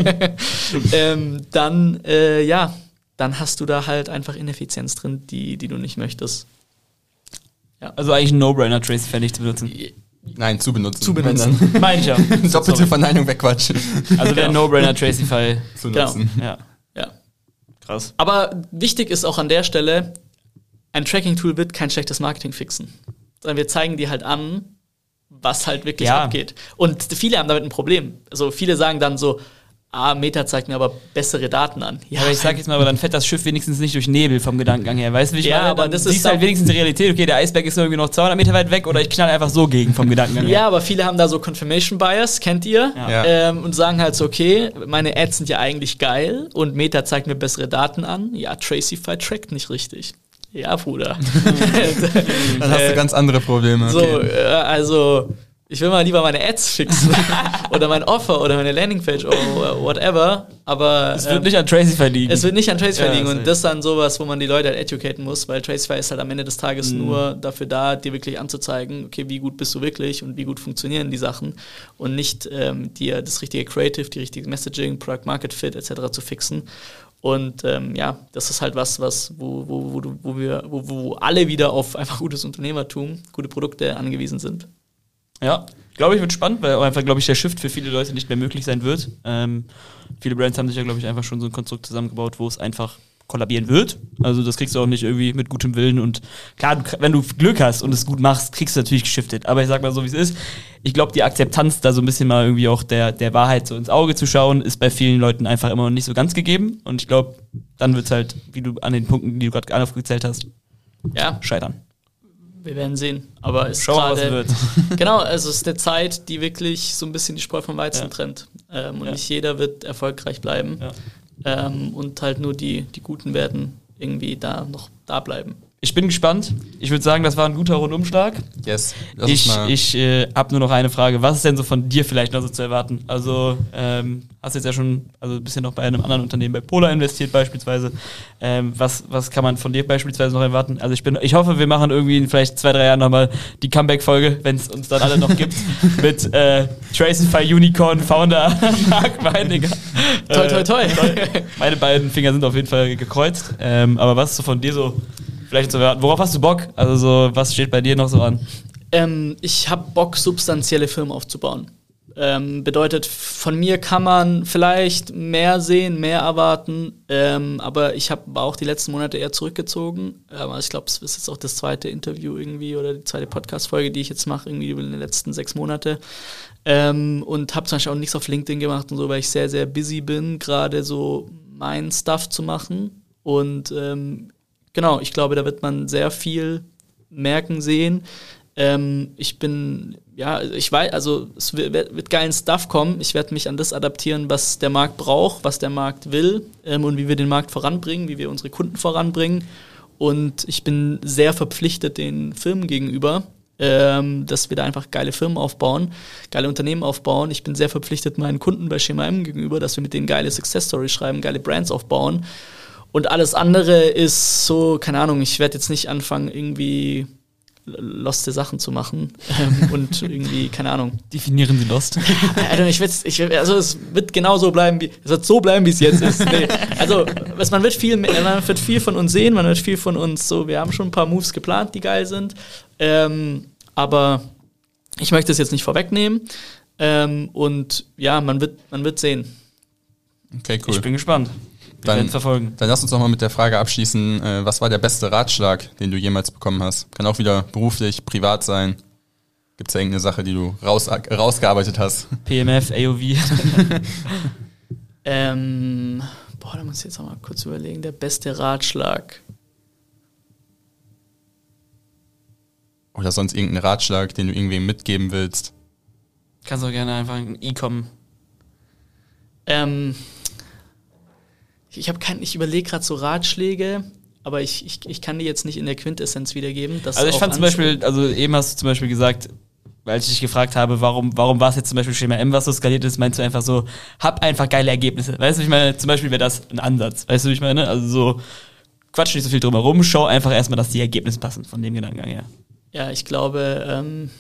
*laughs* ähm, dann, äh, ja, dann hast du da halt einfach Ineffizienz drin, die, die du nicht möchtest. Ja. Also eigentlich ein No-Brainer, Trace fertig zu benutzen. Nein, zu benutzen. Zu benutzen. Meine ich ja. *laughs* Doppelte Verneinung wegquatschen. Also der No-Brainer Tracify zu genau. nutzen. Ja. ja. Krass. Aber wichtig ist auch an der Stelle, ein Tracking-Tool wird kein schlechtes Marketing fixen. Sondern wir zeigen dir halt an, was halt wirklich ja. abgeht. Und viele haben damit ein Problem. Also viele sagen dann so, ah, Meta zeigt mir aber bessere Daten an. Ja, aber ich sag jetzt mal, aber dann fährt das Schiff wenigstens nicht durch Nebel vom Gedankengang her. Weißt du, wie ich ja, meine? aber das ist halt wenigstens die Realität. Okay, der Eisberg ist nur irgendwie noch 200 Meter weit weg oder ich knall einfach so gegen vom Gedankengang her. Ja, aber viele haben da so Confirmation Bias, kennt ihr? Ja. Ähm, und sagen halt so, okay, meine Ads sind ja eigentlich geil und Meta zeigt mir bessere Daten an. Ja, Tracify trackt nicht richtig. Ja, Bruder. *laughs* *laughs* dann hast du ganz andere Probleme. So, okay. äh, also ich will mal lieber meine Ads fixen *laughs* oder mein Offer oder meine Landingpage oder whatever, aber es wird ähm, nicht an Tracify liegen. Es wird nicht an Tracify ja, liegen und das ist dann sowas, wo man die Leute halt educaten muss, weil Tracify ist halt am Ende des Tages mhm. nur dafür da, dir wirklich anzuzeigen, okay, wie gut bist du wirklich und wie gut funktionieren die Sachen und nicht ähm, dir das richtige Creative, die richtige Messaging, Product Market Fit etc. zu fixen. Und ähm, ja, das ist halt was, was wo, wo, wo, wo wir, wo, wo alle wieder auf einfach gutes Unternehmertum, gute Produkte angewiesen sind. Ja, glaube ich, wird spannend, weil einfach, glaube ich, der Shift für viele Leute nicht mehr möglich sein wird. Ähm, viele Brands haben sich ja, glaube ich, einfach schon so ein Konstrukt zusammengebaut, wo es einfach kollabieren wird. Also das kriegst du auch nicht irgendwie mit gutem Willen und klar, wenn du Glück hast und es gut machst, kriegst du natürlich geschiftet. Aber ich sag mal so, wie es ist. Ich glaube, die Akzeptanz, da so ein bisschen mal irgendwie auch der, der Wahrheit so ins Auge zu schauen, ist bei vielen Leuten einfach immer noch nicht so ganz gegeben. Und ich glaube, dann wird es halt, wie du an den Punkten, die du gerade aufgezählt hast, ja. scheitern. Wir werden sehen. Aber was wird. *laughs* genau, also es ist eine Zeit, die wirklich so ein bisschen die Spreu vom Weizen ja. trennt. Ähm, und ja. nicht jeder wird erfolgreich bleiben. Ja. Ähm, und halt nur die, die Guten werden irgendwie da noch da bleiben. Ich bin gespannt. Ich würde sagen, das war ein guter Rundumschlag. Yes. ich ich äh, habe nur noch eine Frage. Was ist denn so von dir vielleicht noch so zu erwarten? Also, ähm, hast jetzt ja schon also ein bisschen noch bei einem anderen Unternehmen, bei Polar investiert beispielsweise. Ähm, was, was kann man von dir beispielsweise noch erwarten? Also ich bin, ich hoffe, wir machen irgendwie in vielleicht zwei, drei Jahren nochmal die Comeback-Folge, wenn es uns dann alle noch gibt, *laughs* mit äh, Tracify Unicorn Founder *laughs* Marc Weininger. Toi, toi, toi. Äh, meine beiden Finger sind auf jeden Fall gekreuzt. Ähm, aber was ist so von dir so Vielleicht so, worauf hast du Bock? Also so, was steht bei dir noch so an? Ähm, ich habe Bock, substanzielle Firmen aufzubauen. Ähm, bedeutet, von mir kann man vielleicht mehr sehen, mehr erwarten, ähm, aber ich habe auch die letzten Monate eher zurückgezogen. Ähm, also ich glaube, es ist jetzt auch das zweite Interview irgendwie oder die zweite Podcast-Folge, die ich jetzt mache, irgendwie über die letzten sechs Monate. Ähm, und habe zum Beispiel auch nichts auf LinkedIn gemacht und so, weil ich sehr, sehr busy bin, gerade so mein Stuff zu machen. Und ähm, genau, ich glaube, da wird man sehr viel merken, sehen. Ähm, ich bin, ja, ich weiß, also es wird, wird geilen Stuff kommen. Ich werde mich an das adaptieren, was der Markt braucht, was der Markt will ähm, und wie wir den Markt voranbringen, wie wir unsere Kunden voranbringen. Und ich bin sehr verpflichtet den Firmen gegenüber, ähm, dass wir da einfach geile Firmen aufbauen, geile Unternehmen aufbauen. Ich bin sehr verpflichtet meinen Kunden bei Schema M gegenüber, dass wir mit denen geile Success Stories schreiben, geile Brands aufbauen. Und alles andere ist so, keine Ahnung, ich werde jetzt nicht anfangen, irgendwie loste Sachen zu machen *laughs* ähm, und irgendwie, keine Ahnung. Definieren Sie Lost. *laughs* Also, ich ich, also es wird genau so bleiben, wie, es wird so bleiben, wie es jetzt ist. Nee. Also was, man, wird viel, man wird viel von uns sehen, man wird viel von uns so, wir haben schon ein paar Moves geplant, die geil sind, ähm, aber ich möchte es jetzt nicht vorwegnehmen ähm, und ja, man wird, man wird sehen. Okay, cool. Ich bin gespannt. Dann, verfolgen. Dann lass uns noch mal mit der Frage abschließen, äh, was war der beste Ratschlag, den du jemals bekommen hast? Kann auch wieder beruflich, privat sein. Gibt es da irgendeine Sache, die du raus, rausgearbeitet hast? PMF, AOV. *laughs* ähm, boah, da muss ich jetzt noch mal kurz überlegen. Der beste Ratschlag. Oder sonst irgendeinen Ratschlag, den du irgendwem mitgeben willst? Kannst auch gerne einfach ein E-Com. Ähm, ich habe kein, ich überlege gerade so Ratschläge, aber ich, ich, ich kann die jetzt nicht in der Quintessenz wiedergeben. also ich fand zum Beispiel, also eben hast du zum Beispiel gesagt, weil ich dich gefragt habe, warum, warum war es jetzt zum Beispiel Schema M, was so skaliert ist, meinst du einfach so, hab einfach geile Ergebnisse. Weißt du, ich meine, zum Beispiel wäre das ein Ansatz. Weißt du, wie ich meine? Also so, quatsch nicht so viel drumherum, schau einfach erstmal, dass die Ergebnisse passen von dem Gedankengang her. Ja, ich glaube, ähm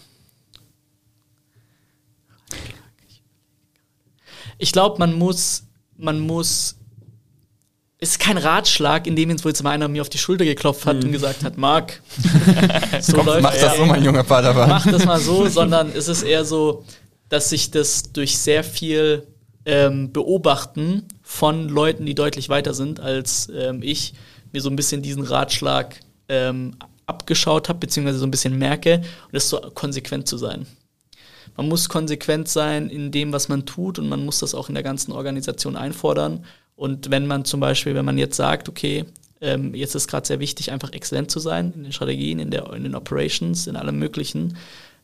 ich glaube, man muss, man muss ist kein Ratschlag, in dem jetzt mal einer mir auf die Schulter geklopft hat mhm. und gesagt hat, Marc, *laughs* so Komm, mach das so, mein junger Vater. Mach das mal so, *laughs* sondern es ist eher so, dass sich das durch sehr viel ähm, Beobachten von Leuten, die deutlich weiter sind als ähm, ich, mir so ein bisschen diesen Ratschlag ähm, abgeschaut habe, beziehungsweise so ein bisschen merke, und das so konsequent zu sein. Man muss konsequent sein in dem, was man tut, und man muss das auch in der ganzen Organisation einfordern. Und wenn man zum Beispiel, wenn man jetzt sagt, okay, ähm, jetzt ist gerade sehr wichtig, einfach exzellent zu sein in den Strategien, in, der, in den Operations, in allem Möglichen,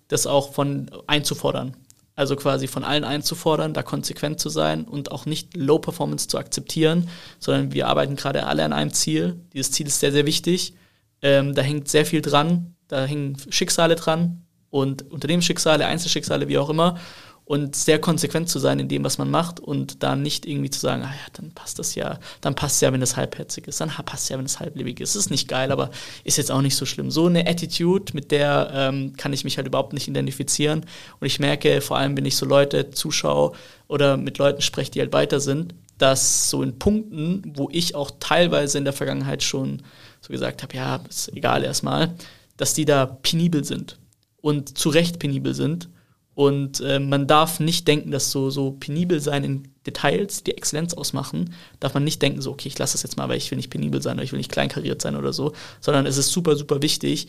das auch von einzufordern. Also quasi von allen einzufordern, da konsequent zu sein und auch nicht Low Performance zu akzeptieren, sondern wir arbeiten gerade alle an einem Ziel. Dieses Ziel ist sehr, sehr wichtig. Ähm, da hängt sehr viel dran, da hängen Schicksale dran und Unternehmensschicksale, Einzelschicksale, wie auch immer und sehr konsequent zu sein in dem, was man macht und da nicht irgendwie zu sagen, ah ja, dann passt das ja, dann passt ja, wenn es halbherzig ist, dann passt ja, wenn es halblebig ist. Ist nicht geil, aber ist jetzt auch nicht so schlimm. So eine Attitude, mit der ähm, kann ich mich halt überhaupt nicht identifizieren und ich merke, vor allem, wenn ich so Leute zuschaue oder mit Leuten spreche, die halt weiter sind, dass so in Punkten, wo ich auch teilweise in der Vergangenheit schon so gesagt habe, ja, ist egal erstmal, dass die da penibel sind und zu Recht penibel sind und äh, man darf nicht denken, dass so, so penibel sein in Details die Exzellenz ausmachen. Darf man nicht denken, so, okay, ich lasse das jetzt mal, weil ich will nicht penibel sein oder ich will nicht kleinkariert sein oder so. Sondern es ist super, super wichtig,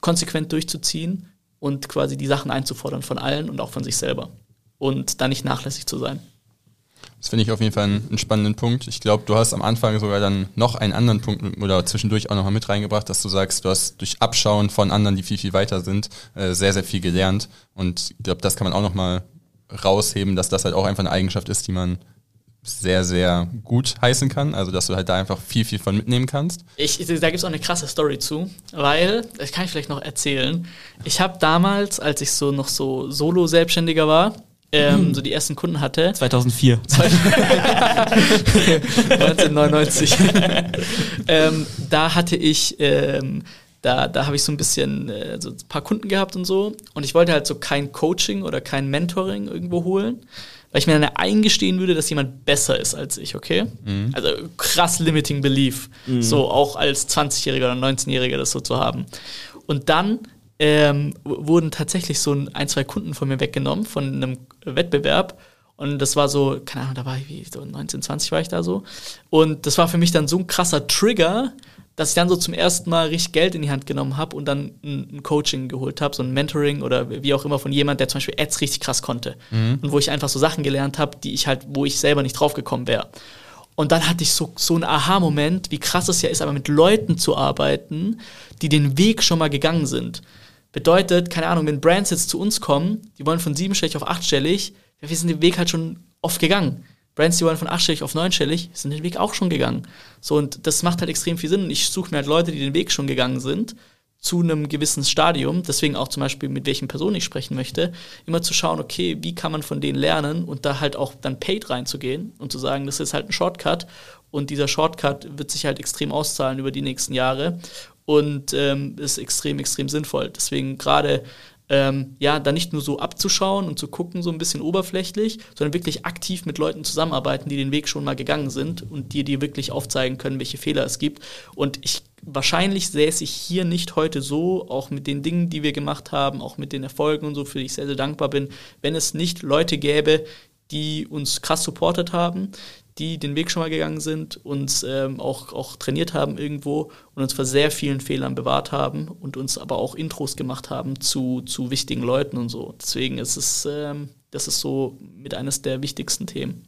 konsequent durchzuziehen und quasi die Sachen einzufordern von allen und auch von sich selber. Und da nicht nachlässig zu sein. Das finde ich auf jeden Fall einen, einen spannenden Punkt. Ich glaube, du hast am Anfang sogar dann noch einen anderen Punkt oder zwischendurch auch nochmal mit reingebracht, dass du sagst, du hast durch Abschauen von anderen, die viel, viel weiter sind, äh, sehr, sehr viel gelernt. Und ich glaube, das kann man auch nochmal rausheben, dass das halt auch einfach eine Eigenschaft ist, die man sehr, sehr gut heißen kann. Also, dass du halt da einfach viel, viel von mitnehmen kannst. Ich, da gibt es auch eine krasse Story zu, weil, das kann ich vielleicht noch erzählen. Ich habe damals, als ich so noch so Solo-Selbstständiger war, ähm, so die ersten Kunden hatte. 2004. 1999. *laughs* *laughs* ähm, da hatte ich, ähm, da, da habe ich so ein bisschen, äh, so ein paar Kunden gehabt und so. Und ich wollte halt so kein Coaching oder kein Mentoring irgendwo holen, weil ich mir dann eingestehen würde, dass jemand besser ist als ich, okay? Mhm. Also krass limiting belief, mhm. so auch als 20-Jähriger oder 19-Jähriger das so zu haben. Und dann ähm, wurden tatsächlich so ein, zwei Kunden von mir weggenommen von einem Wettbewerb. Und das war so, keine Ahnung, da war ich wie so 19, 20 war ich da so. Und das war für mich dann so ein krasser Trigger, dass ich dann so zum ersten Mal richtig Geld in die Hand genommen habe und dann ein, Coaching geholt habe, so ein Mentoring oder wie auch immer von jemand, der zum Beispiel Ads richtig krass konnte. Mhm. Und wo ich einfach so Sachen gelernt habe, die ich halt, wo ich selber nicht drauf gekommen wäre. Und dann hatte ich so, so einen Aha-Moment, wie krass es ja ist, aber mit Leuten zu arbeiten, die den Weg schon mal gegangen sind. Bedeutet, keine Ahnung, wenn Brands jetzt zu uns kommen, die wollen von siebenstellig auf achtstellig, ja, wir sind den Weg halt schon oft gegangen. Brands, die wollen von achtstellig auf neunstellig, sind den Weg auch schon gegangen. So, und das macht halt extrem viel Sinn. Und ich suche mir halt Leute, die den Weg schon gegangen sind, zu einem gewissen Stadium, deswegen auch zum Beispiel, mit welchen Personen ich sprechen möchte, immer zu schauen, okay, wie kann man von denen lernen und da halt auch dann paid reinzugehen und zu sagen, das ist halt ein Shortcut und dieser Shortcut wird sich halt extrem auszahlen über die nächsten Jahre und ähm, ist extrem, extrem sinnvoll. Deswegen gerade ähm, ja, da nicht nur so abzuschauen und zu gucken, so ein bisschen oberflächlich, sondern wirklich aktiv mit Leuten zusammenarbeiten, die den Weg schon mal gegangen sind und dir dir wirklich aufzeigen können, welche Fehler es gibt. Und ich wahrscheinlich säße ich hier nicht heute so, auch mit den Dingen, die wir gemacht haben, auch mit den Erfolgen und so, für die ich sehr, sehr dankbar bin, wenn es nicht Leute gäbe, die uns krass supportet haben, die den Weg schon mal gegangen sind, uns ähm, auch, auch trainiert haben irgendwo und uns vor sehr vielen Fehlern bewahrt haben und uns aber auch Intros gemacht haben zu, zu wichtigen Leuten und so. Deswegen ist es, ähm, das ist so mit eines der wichtigsten Themen.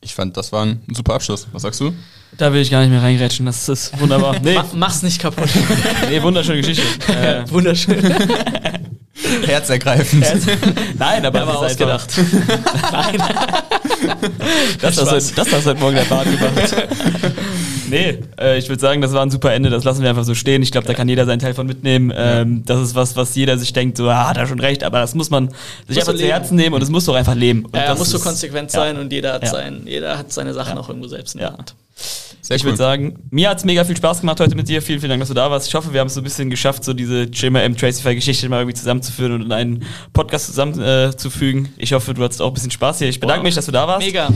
Ich fand, das war ein super Abschluss. Was sagst du? Da will ich gar nicht mehr reingrätschen. Das ist wunderbar. *laughs* Nee. Mach's nicht kaputt. *laughs* nee, wunderschöne Geschichte. *laughs* Äh, Wunderschön. Herzergreifend. *laughs* Herz *laughs* Nein, aber war ausgedacht. *laughs* Nein. das, hast heute, das hast du heute Morgen der Bart gemacht. nee, äh, ich würde sagen, das war ein super Ende. Das lassen wir einfach so stehen. Ich glaube, da kann jeder seinen Teil von mitnehmen. Ähm, das ist was, was jeder sich denkt, so, ah, hat er schon recht, aber das muss man sich muss einfach zu Herzen nehmen und es muss doch einfach leben. Und ja, muss so konsequent ja. sein und jeder hat, sein, jeder hat seine Sachen auch irgendwo selbst in der Hand. Sehr ich cool. würde sagen, mir hat es mega viel Spaß gemacht heute mit dir. Vielen, vielen Dank, dass du da warst. Ich hoffe, wir haben es so ein bisschen geschafft, so diese JMM Tracify-Geschichte mal irgendwie zusammenzuführen und in einen Podcast zusammenzufügen. Äh, ich hoffe, du hattest auch ein bisschen Spaß hier. Ich bedanke wow. mich, dass du da warst. Mega.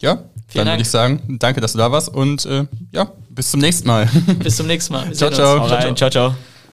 Ja, Vielen dann würde ich sagen, danke, dass du da warst und äh, ja, bis zum nächsten Mal. Bis zum nächsten Mal. ciao, ciao. ciao, ciao. ciao, ciao.